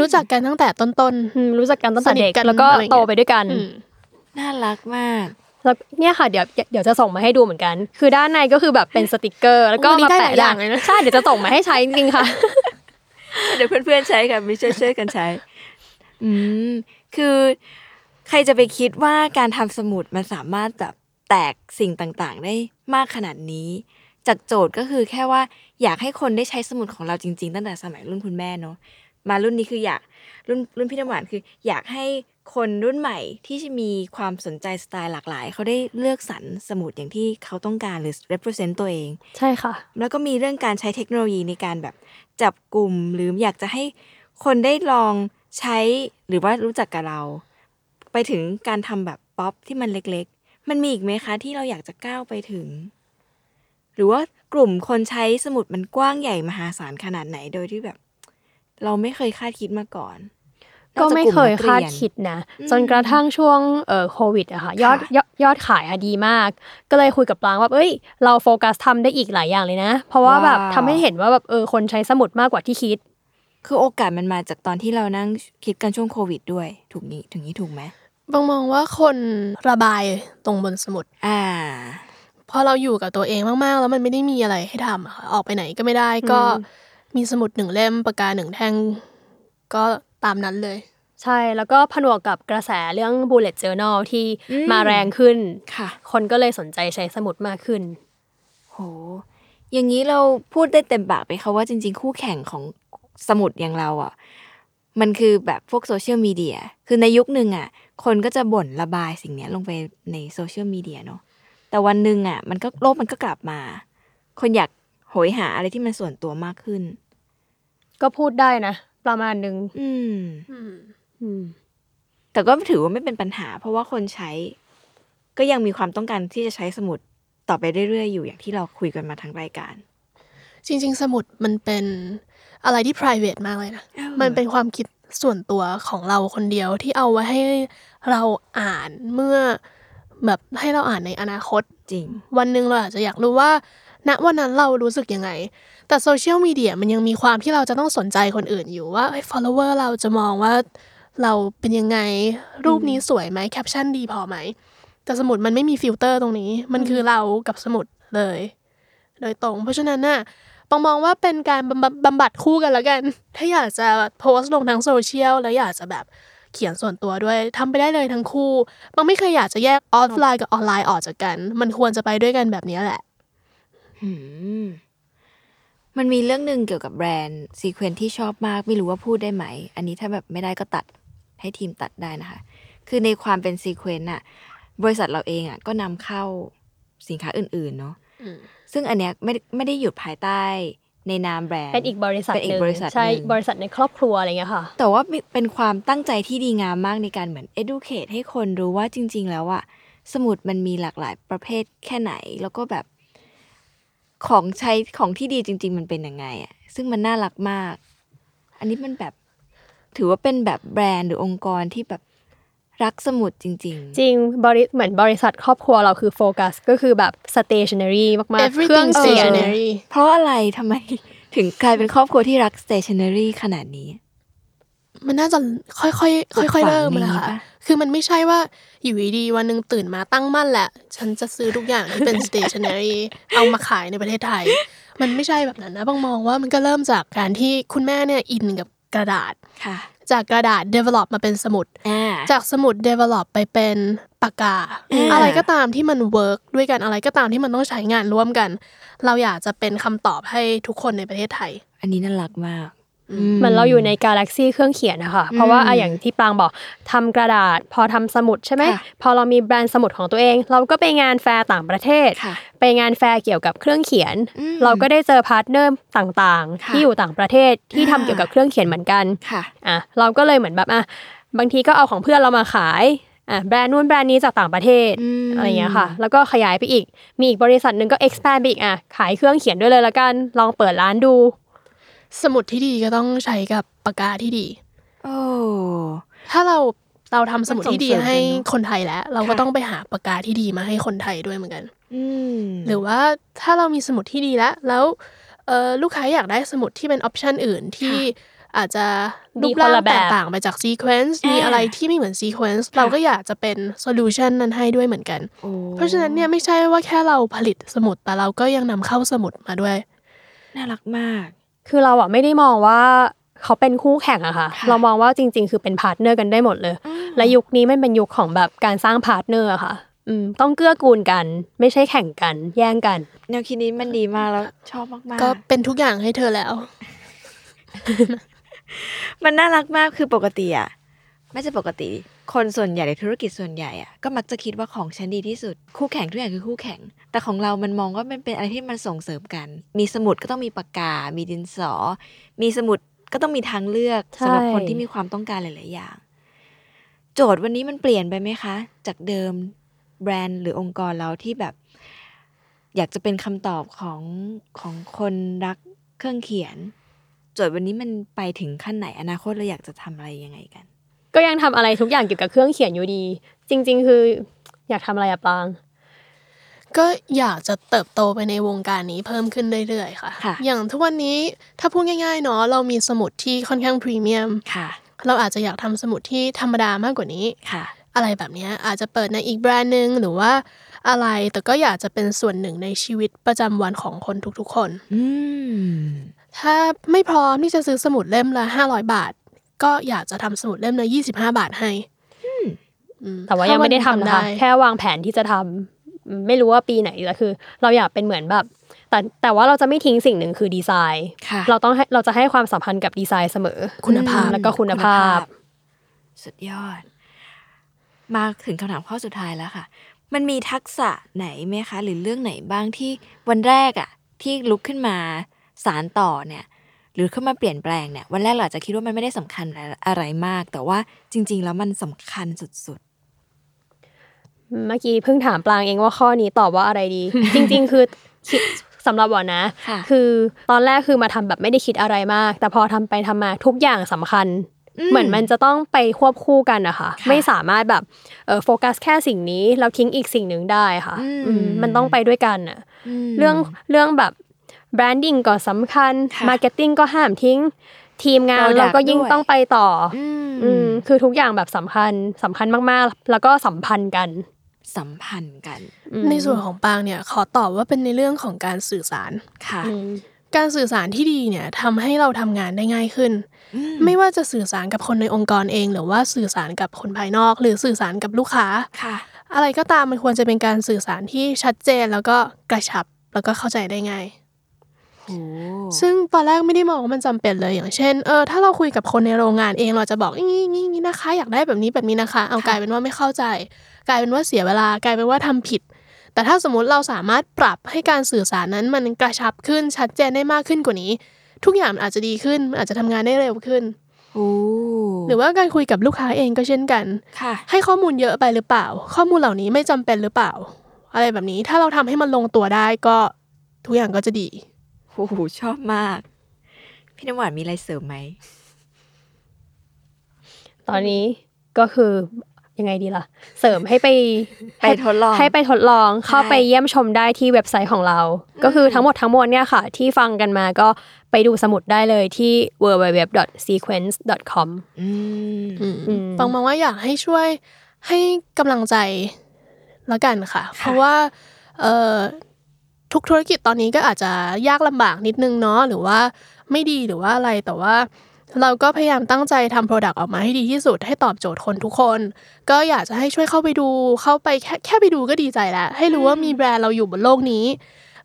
รู้จักกันตั้งแต่ต้นอืมรู้จักกันตั้งแต่สนิทเด็กกันแล้วก็อะไรอย่างเงี้ยโตไปด้วยกันๆอืมน่ารักมากแล้วเนี่ยค่ะเดี๋ยวเดี๋ยวจะส่งมาให้ดูเหมือนกัน คือด้านในก็คือแบบเป็นสติกเกอร์ แล้วก็วันนี้มาได้หลาแปะยอได้ย่างเลยนะใช่เดี๋ยวจะส่งมาให้ใช้จริงๆค่ะ เดี๋ยวเพื่อนๆใช้กันมีช่วยๆกันใช้ อืมคือใครจะไปคิดว่าการทำสมุดมันสามารถแบบแตกสิ่งต่างๆ ได้มากขนาดนี้จากโจทย์ก็คือแค่ว่าอยากให้คนได้ใช้สมุดของเราจริง ๆ ตั้งแต่สมัยรุ่นคุณแม่เนาะมารุ่นนี้คืออยากรุ่นรุ่นพี่น้ำหวานคือ อยากให้คนรุ่นใหม่ที่จะมีความสนใจสไตล์หลากหลาย เขาได้เลือกสรรสมุดอย่างที่เขาต้องการหรือ represent ตัวเอง ใช่ค่ะ แล้วก็มีเรื่องการใช้เทคโนโลยีในการแบบจับกลุ่มหรืออยากจะให้คนได้ลอง ใช้หรือว่ารู้จักกับเรา ไปถึงการทำแบบป๊อปที่มันเล็กๆ มันมีอีกไหมคะ ที่เราอยากจะก้าวไปถึง หรือว่ากลุ่มคนใช้สมุดมันกว้างใหญ่มหาศาลขนาดไหนโดยที่แบบ เราไม่เคยคาดคิดมาก่อนก็ไม่เคยคาดคิดนะ จนกระทั่งช่วงเอ่อโควิดอะค่ะยอดยอดยอดขายอะดีมาก ก็เลยคุยกับปรางว่าเอ้ย เราโฟกัสทำได้อีกหลายอย่างเลยนะ เพราะว่าแบบทำให้เห็นว่าแบบเออคนใช้สมุดมากกว่าที่คิด คือโอกาสมันมาจากตอนที่เรานั่งคิดกันช่วงโควิดด้วย ถูกนี้ถึงนี้ถูกไหมบางมองว่าคนระบายตรงบนสมุด อ่า พอเราอยู่กับตัวเองมากๆ แล้วมันไม่ได้มีอะไรให้ทำอะค่ะออกไปไหนก็ไม่ได้ก็มีสมุดหนึ่งเล่มปากกาหนึ่งแท่ง ก็ตามนั้นเลย ใช่แล้วก็ผนวกกับกระแสเรื่อง bullet journal ที่อืมมาแรงขึ้นค่ะ คนก็เลยสนใจใช้สมุดมากขึ้น โห อย่างนี้เราพูดได้เต็มปากไปค่ะว่าจริง ๆ คู่แข่งของ สมุดอย่างเราอะมันคือแบบพวกโซเชียลมีเดียคือในยุคหนึ่งอะ คนก็จะบ่นระบายสิ่งเนี้ยลงไปในโซเชียลมีเดียเนาะแต่วันหนึ่งอะ มันก็โลกมันก็กลับมา คนอยากโหยหาอะไรที่มันส่วนตัวมากขึ้น ก็พูดได้นะประมาณหนึ่งอืมอืมแต่ก็ถือว่าไม่เป็นปัญหา เพราะว่าคนใช้ ก็ยังมีความต้องการที่จะใช้สมุดต่อไปเรื่อยๆอยู่อย่างที่เราคุยกันมาทั้งรายการ จริง ๆ สมุดมันเป็น อะไรที่ private มากเลยนะเออมันเป็นความคิดส่วนตัวของเราคนเดียวที่เอาไว้ให้เราอ่านเมื่อแบบให้เราอ่านในอนาคตจริง วันหนึ่งเราอาจจะอยากรู้ว่า ณวันนั้นเรารู้สึกยังไง แต่โซเชียลมีเดียมันยังมีความที่เราจะต้องสนใจคนอื่นอยู่ว่าเฮ้ย follower เราจะมองว่าเราเป็นยังไงรูปนี้สวยไหมแคปชั่นดีพอไหม แต่สมุดมันไม่มีฟิลเตอร์ตรงนี้ มันคือเรากับสมุดเลย โดยตรง เพราะฉะนั้นน่ะป องมองว่าเป็นการบำบัดบำบัดคู่กันแล้วกัน ถ้าอยากจะโพสต์ลงทั้งโซเชียลแล้วอยากจะแบบเขียนส่วนตัวด้วยทำไปได้เลยทั้งคู่ปองไม่เคยอยากจะแยกออฟไลน์กับออนไลน์ออกจากกัน มันควรจะไปด้วยกันแบบนี้แหละหืมมันมีเรื่องหนึ่งเกี่ยวกับแบรนด์ Zequenz ที่ชอบมาก ไม่รู้ว่าพูดได้ไหม อันนี้ถ้าแบบไม่ได้ก็ตัดให้ทีมตัดได้นะคะ คือในความเป็นซีเควนต์อะบริษัทเราเองอะก็นำเข้าสินค้าอื่น ๆ เนาะอืม ซึ่งอันเนี้ยไม่ได้ไม่ได้อยู่ภายใต้ในนามแบรนด์เป็นอีกบริษัทเป็นหอีนึ่กงบริษัทใช่หนึ่งบริษัทในครอบครัวอะไรเงี้ยค่ะ แต่ว่าเป็นความตั้งใจที่ดีงามมากในการเหมือน educate ให้คนรู้ว่าจริง ๆ แล้วอะสมุดมันมีหลากหลายประเภทแค่ไหน แล้วก็แบบ ของใช้ของที่ดีจริง ๆ มันเป็นยังไงอะซึ่งมันน่ารักมาก อันนี้มันแบบ ถือว่าเป็นแบบแบรนด์หรือองค์กรที่แบบ รักสมุดจริงจริงบริเหมือนบริษัทครอบครัวเราคือโฟกัสก็คือแบบ stationery มากๆ เครื่ everything เขียน stationery ๆเพราะอะไรทำไมถึงกลายเป็นครอบครัวที่รัก stationery ขนาดนี้ มันน่าจะค่อยๆปลูกค่อยๆฝังเริ่มในนะนี้คะปะคือมันไม่ใช่ว่าอยู่ดีๆวันหนึ่งตื่นมาตั้งมั่นแหละ ฉันจะซื้อทุกอย่างที่เป็น stationery เอามาขายในประเทศไทย มันไม่ใช่แบบนั้นนะบางมองว่ามันก็เริ่มจากการที่คุณแม่เนี่ยอินกับกระดาษค่ะ จากกระดาษ develop มาเป็นสมุดอ่าจากสมุด develop ไปเป็นปากกาอ่าอะไรก็ตามที่มัน work ด้วยกันอะไรก็ตามที่มันต้องใช้งานร่วมกัน เราอยากจะเป็นคำตอบให้ทุกคนในประเทศไทย อันนี้น่ารักมาก เหมือนเราอยู่ในกาแล็กซี่เครื่องเขียนนะคะเพราะว่าอะอย่างที่ปรางบอกทำกระดาษ พอทำสมุดใช่ไหมค่ะพอเรามีแบรนด์สมุดของตัวเอง เราก็ไปงานแฟร์ต่างประเทศค่ะไปงานแฟร์เกี่ยวกับเครื่องเขียนอืมเราก็ได้เจอ partner ต่างๆค่ะที่อยู่ต่างประเทศที่ทำอ่าเกี่ยวกับเครื่องเขียนเหมือนกันค่ะอะเราก็เลยเหมือนแบบอะบางทีก็เอาของเพื่อนเรามาขายอะแบรนด์นู้นแบรนด์นี้จากต่างประเทศอืมอะไรอย่างเงี้ยค่ะ แล้วก็ขยายไปอีกมีอีกบริษัทหนึ่งก็ expand ไปอีกอะขายเครื่องเขียนด้วยเลยละกัน ลองเปิดร้านดู สมุดที่ดีก็ต้องใช้กับปากกาที่ดี โอ้ถ้าเราเราทำสมุดที่ดีมันส่งเสริมให้กันเนอะคนไทยแล้ว เราก็ค่ะต้องไปหาปากกาที่ดีมาให้คนไทยด้วยเหมือนกันอืมหรือว่าถ้าเรามีสมุดที่ดีแล้ว แล้วเอ่อลูกค้าอยากได้สมุดที่เป็น option อื่นที่อาจจะดีรูปคนร่างละแบบแตกต่างไปจาก Zequenz มีอะไรที่ไม่เหมือน Zequenz เราก็อยากจะเป็น solution นั้นให้ด้วยเหมือนกันโอ้เพราะฉะนั้นเนี่ยไม่ใช่ว่าแค่เราผลิตสมุดแต่เราก็ยังนำเข้าสมุดมาด้วย น่ารักมาก คือเราอะไม่ได้มองว่าเขาเป็นคู่แข่งอะค่ะค่ะ เรามองว่าจริง ๆ คือเป็น partner กันได้หมดเลย และยุคนี้มันเป็นยุคของแบบการสร้าง partner อะค่ะ อืมต้องเกื้อกูลกัน ไม่ใช่แข่งกัน แย่งกัน แนวคิดนี้มันดีมากแล้วชอบมากๆ ก็เป็นทุกอย่างให้เธอแล้ว มันน่ารักมากคือปกติอะไม่ใช่ปกติ คนส่วนใหญ่ในธุรกิจส่วนใหญ่อะก็มักจะคิดว่าของฉันดีที่สุด คู่แข่งทุกอย่างคือคู่แข่ง แต่ของเรามันมองว่ามันเป็นอะไรที่มันส่งเสริมกัน มีสมุดก็ต้องมีปากกา มีดินสอ มีสมุดก็ต้องมีทางเลือกใช่สำหรับคนที่มีความต้องการหลาย ๆ อย่าง โจทย์วันนี้มันเปลี่ยนไปไหมคะ จากเดิมแบรนด์หรือองค์กรเราที่แบบ อยากจะเป็นคำตอบของของคนรักเครื่องเขียน โจทย์วันนี้มันไปถึงขั้นไหนอนาคตเราอยากจะทำอะไรยังไงกัน ก็ยังทำอะไรทุกอย่างเกี่ยวกับเครื่องเขียนอยู่ดี จริง ๆ คืออยากทำอะไรอะปาง ก็อยากจะเติบโตไปในวงการนี้เพิ่มขึ้นเรื่อยๆค่ะค่ะ อย่างทุกวันนี้ถ้าพูดง่ายๆเนาะเรามีสมุดที่ค่อนข้างพรีเมียมค่ะ เราอาจจะอยากทำสมุดที่ธรรมดามากกว่านี้ค่ะ อะไรแบบเนี้ยอาจจะเปิดในอีกแบรนด์หนึ่งหรือว่าอะไรแต่ก็อยากจะเป็นส่วนหนึ่งในชีวิตประจำวันของคนทุกๆคนอืมถ้าไม่พร้อมที่จะซื้อสมุดเล่มละห้าร้อยบาท ก็อยากจะทำสมุดเล่มละยี่สิบห้าบาทให้อืมแต่ว่ายังไม่ได้ทำนะคะถ้าวันหงแค่วางแผนที่จะทำอืมไม่รู้ว่าปีไหนแต่คือ เราอยากเป็นเหมือนแบบ แต่แต่ว่าเราจะไม่ทิ้งสิ่งหนึ่งคือดีไซน์ค่ะเราต้องให้เราจะให้ความสัมพันธ์กับดีไซน์เสมอ คุณภาพแล้วก็คุณภาพ สุดยอด มาถึงคำถามข้อสุดท้ายแล้วค่ะ มันมีทักษะไหนไหมคะ หรือเรื่องไหนบ้างที่วันแรกอะที่ลุกขึ้นมาสารต่อเนี่ย หรือขึ้นมาเปลี่ยนแปลงเนี่ยวันแรกเราอาจจะคิดว่ามันไม่ได้สำคัญอะไรมาก แต่ว่าจริง ๆ แล้วมันสำคัญสุดเมื่อกี้เพิ่งถามปลางเองว่าข้อนี้ตอบว่าอะไรดี จริง ๆ คือคิดสำหรับวอนะค่ะคือตอนแรกคือมาทำแบบไม่ได้คิดอะไรมาก แต่พอทำไปทำมาทุกอย่างสำคัญเหมือนมันจะต้องไปควบคู่กันนะคะค่ะไม่สามารถแบบเออโฟกัสแค่สิ่งนี้แล้วทิ้งอีกสิ่งหนึ่งได้ค่ะอืมอืมมันต้องไปด้วยกันอะๆมเรื่องเรื่องแบบ branding ก็สำคัญค่ะ marketing ก็ห้ามทิ้ง ทีมงาน Product เราก็ยิ่งด้วยต้องไปต่อออืมอืมคือทุกอย่างแบบสำคัญสำคัญมากๆ แล้วก็สัมพันธ์กันสัมพันธ์กันอืมในส่วนของปองเนี่ยขอตอบว่าเป็นในเรื่องของการสื่อสารค่ะอืมการสื่อสารที่ดีเนี่ยทำให้เราทำงานได้ง่ายขึ้น ไม่ว่าจะสื่อสารกับคนในองค์กรเอง หรือว่าสื่อสารกับคนภายนอก หรือสื่อสารกับลูกค้าค่ะ อะไรก็ตามมันควรจะเป็นการสื่อสารที่ชัดเจนแล้วก็กระชับแล้วก็เข้าใจได้ง่ายโอ้ ซึ่งตอนแรกไม่ได้มองว่ามันจำเป็นเลยอย่างเช่นเออถ้าเราคุยกับคนในโรงงานเองเราจะบอกงี้งี้งี้นะคะ อยากได้แบบนี้แบบนี้นะคะ เอากลายเป็นว่าไม่เข้าใจ กลายเป็นว่าเสียเวลากลายเป็นว่าทำผิด แต่ถ้าสมมุติเราสามารถปรับให้การสื่อสารนั้นมันกระชับขึ้นชัดเจนได้มากขึ้นกว่านี้ ทุกอย่างมันอาจจะดีขึ้นมันอาจจะทำงานได้เร็วขึ้นโอ้หรือว่าการคุยกับลูกค้าเองก็เช่นกันค่ะให้ข้อมูลเยอะไปหรือเปล่า ข้อมูลเหล่านี้ไม่จำเป็นหรือเปล่า อะไรแบบนี้ถ้าเราทำให้มันลงตัวได้ก็ทุกอย่างก็จะดี โอ้โหชอบมาก พี่น้ำหวานมีอะไรเสริมไหม ตอนนี้ก็คือยังไงดีล่ะ เสริมให้ไปไปทดลองให้ไปทดลองเข้าใช่ไปเยี่ยมชมได้ที่เว็บไซต์ของเรา ก็คือทั้งหมดทั้งมวลเนี่ยค่ะ ที่ฟังกันมาก็ไปดูสมุดได้เลยที่ www.zequenz.com อืมอืมอืมปองมองว่าอยากให้ช่วยให้กำลังใจแล้วกันค่ะ เพราะว่าเอ่อ ทุกธุรกิจตอนนี้ก็อาจจะยากลำบากนิดนึงเนาะหรือว่าไม่ดีหรือว่าอะไรแต่ว่าเราก็พยายามตั้งใจทำ product ออกมาให้ดีที่สุด ให้ตอบโจทย์คนทุกคน ก็อยากจะให้ช่วยเข้าไปดูเข้าไปแค่แค่ไปดูก็ดีใจแล้ว ให้รู้ว่ามีแบรนด์เราอยู่บนโลกนี้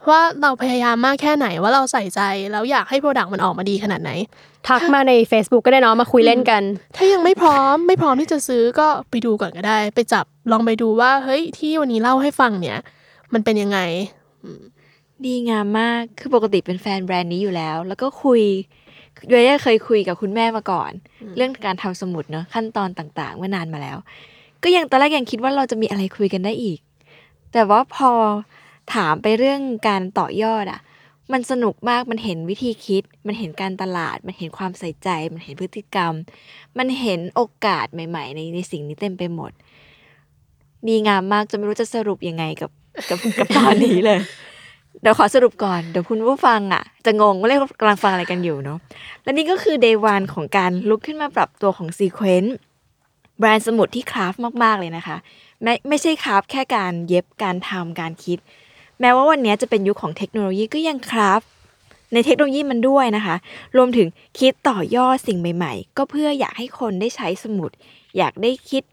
ว่าเราพยายามมากแค่ไหนว่าเราใส่ใจแล้วอยากให้ product มันออกมาดีขนาดไหน ทักมาใน Facebook ก็ได้เนาะมาคุยเล่นกัน ถ้ายังไม่พร้อมไม่พร้อมที่จะซื้อก็ไปดูก่อนก็ได้ ไปจับลองไปดูว่าเฮ้ยที่วันนี้เล่าให้ฟังเนี่ย มันเป็นยังไง ดีงามมาก คือปกติเป็นแฟนแบรนด์นี้อยู่แล้ว แล้วก็คุยโดยได้เคยคุยกับคุณแม่มาก่อน เรื่องการทำสมุดเนอะขั้นตอนต่างๆเมื่อนานมาแล้ว ก็ยังตอนแรกยังคิดว่าเราจะมีอะไรคุยกันได้อีก แต่ว่าพอถามไปเรื่องการต่อยอดอะมันสนุกมากมันเห็นวิธีคิด มันเห็นการตลาด มันเห็นความใส่ใจ มันเห็นพฤติกรรม มันเห็นโอกาสใหม่ ๆ ในในสิ่งนี้เต็มไปหมดดีงามมากจนไม่รู้จะสรุปยังไงกับกับกับตอนนี้เลย เดี๋ยวขอสรุปก่อน เดี๋ยวคุณผู้ฟังอะ จะงงว่าเรียกกำลังฟังอะไรกันอยู่เนาะและนี่ก็คือ day one ของการลุกขึ้นมาปรับตัวของ Sequence แบรนด์สมุดที่คราฟมาก ๆ เลยนะคะ ไม่ไม่ใช่คราฟแค่การเย็บการทำการคิด แม้ว่าวันนี้จะเป็นยุคของเทคโนโลยีก็ยังคราฟในเทคโนโลยีมันด้วยนะคะ รวมถึงคิดต่อยอดสิ่งใหม่ ๆ ก็เพื่ออยากให้คนได้ใช้สมุด อยากได้คิด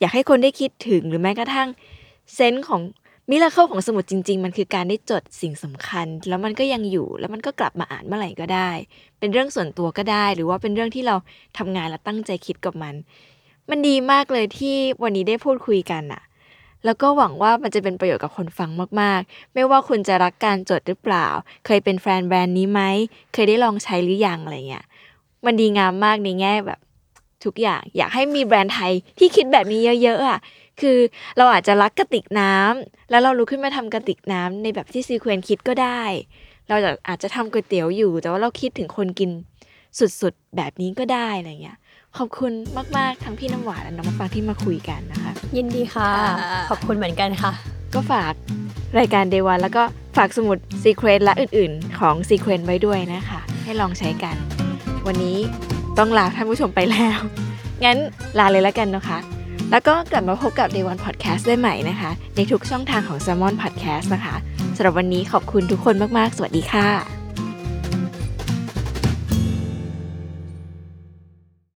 อยากให้คนได้คิดถึงหรือแม้กระทั่งเซนส์ของ มิราเคิลของสมุดจริง ๆ มันคือการได้จดสิ่งสำคัญ แล้วมันก็ยังอยู่ แล้วมันก็กลับมาอ่านเมื่อไหร่ก็ได้ เป็นเรื่องส่วนตัวก็ได้ หรือว่าเป็นเรื่องที่เราทำงานแล้วตั้งใจคิดกับมัน มันดีมากเลยที่วันนี้ได้พูดคุยกันอะแล้วก็หวังว่ามันจะเป็นประโยชน์กับคนฟังมากๆ ไม่ว่าคุณจะรักการจดหรือเปล่า เคยเป็นแฟนแบรนด์นี้ไหม เคยได้ลองใช้หรือยังอะไรเงี้ย มันดีงามมากในแง่แบบทุกอย่าง อยากให้มีแบรนด์ไทยที่คิดแบบนี้เยอะๆอะ คือเราอาจจะรักกระติกน้ำแล้วเราลุกขึ้นมาทำกระติกน้ำในแบบที่ซีเควนคิดก็ได้ เราอาจจะทำก๋วยเตี๋ยวอยู่ แต่ว่าเราคิดถึงคนกินสุดๆ แบบนี้ก็ได้อะไรเงี้ยขอบคุณมาก ๆ ทั้งพี่น้ำหวานและน้องมะปรางที่มาคุยกันนะคะ ยินดีค่ะค่ะ ขอบคุณเหมือนกันค่ะ ก็ฝากรายการ Day One แล้วก็ฝากสมุด Secret และอื่น ๆ ของ Secret ไว้ด้วยนะคะ ให้ลองใช้กัน วันนี้ต้องลาท่านผู้ชมไปแล้ว งั้นลาเลยแล้วกันนะคะ แล้วก็กลับมาพบกับ Day One Podcast ได้ใหม่นะคะ ในทุกช่องทางของ s ซ l m o n Podcast นะคะสำหรับวันนี้ขอบคุณทุกคนมาก ๆ สวัสดีค่ะ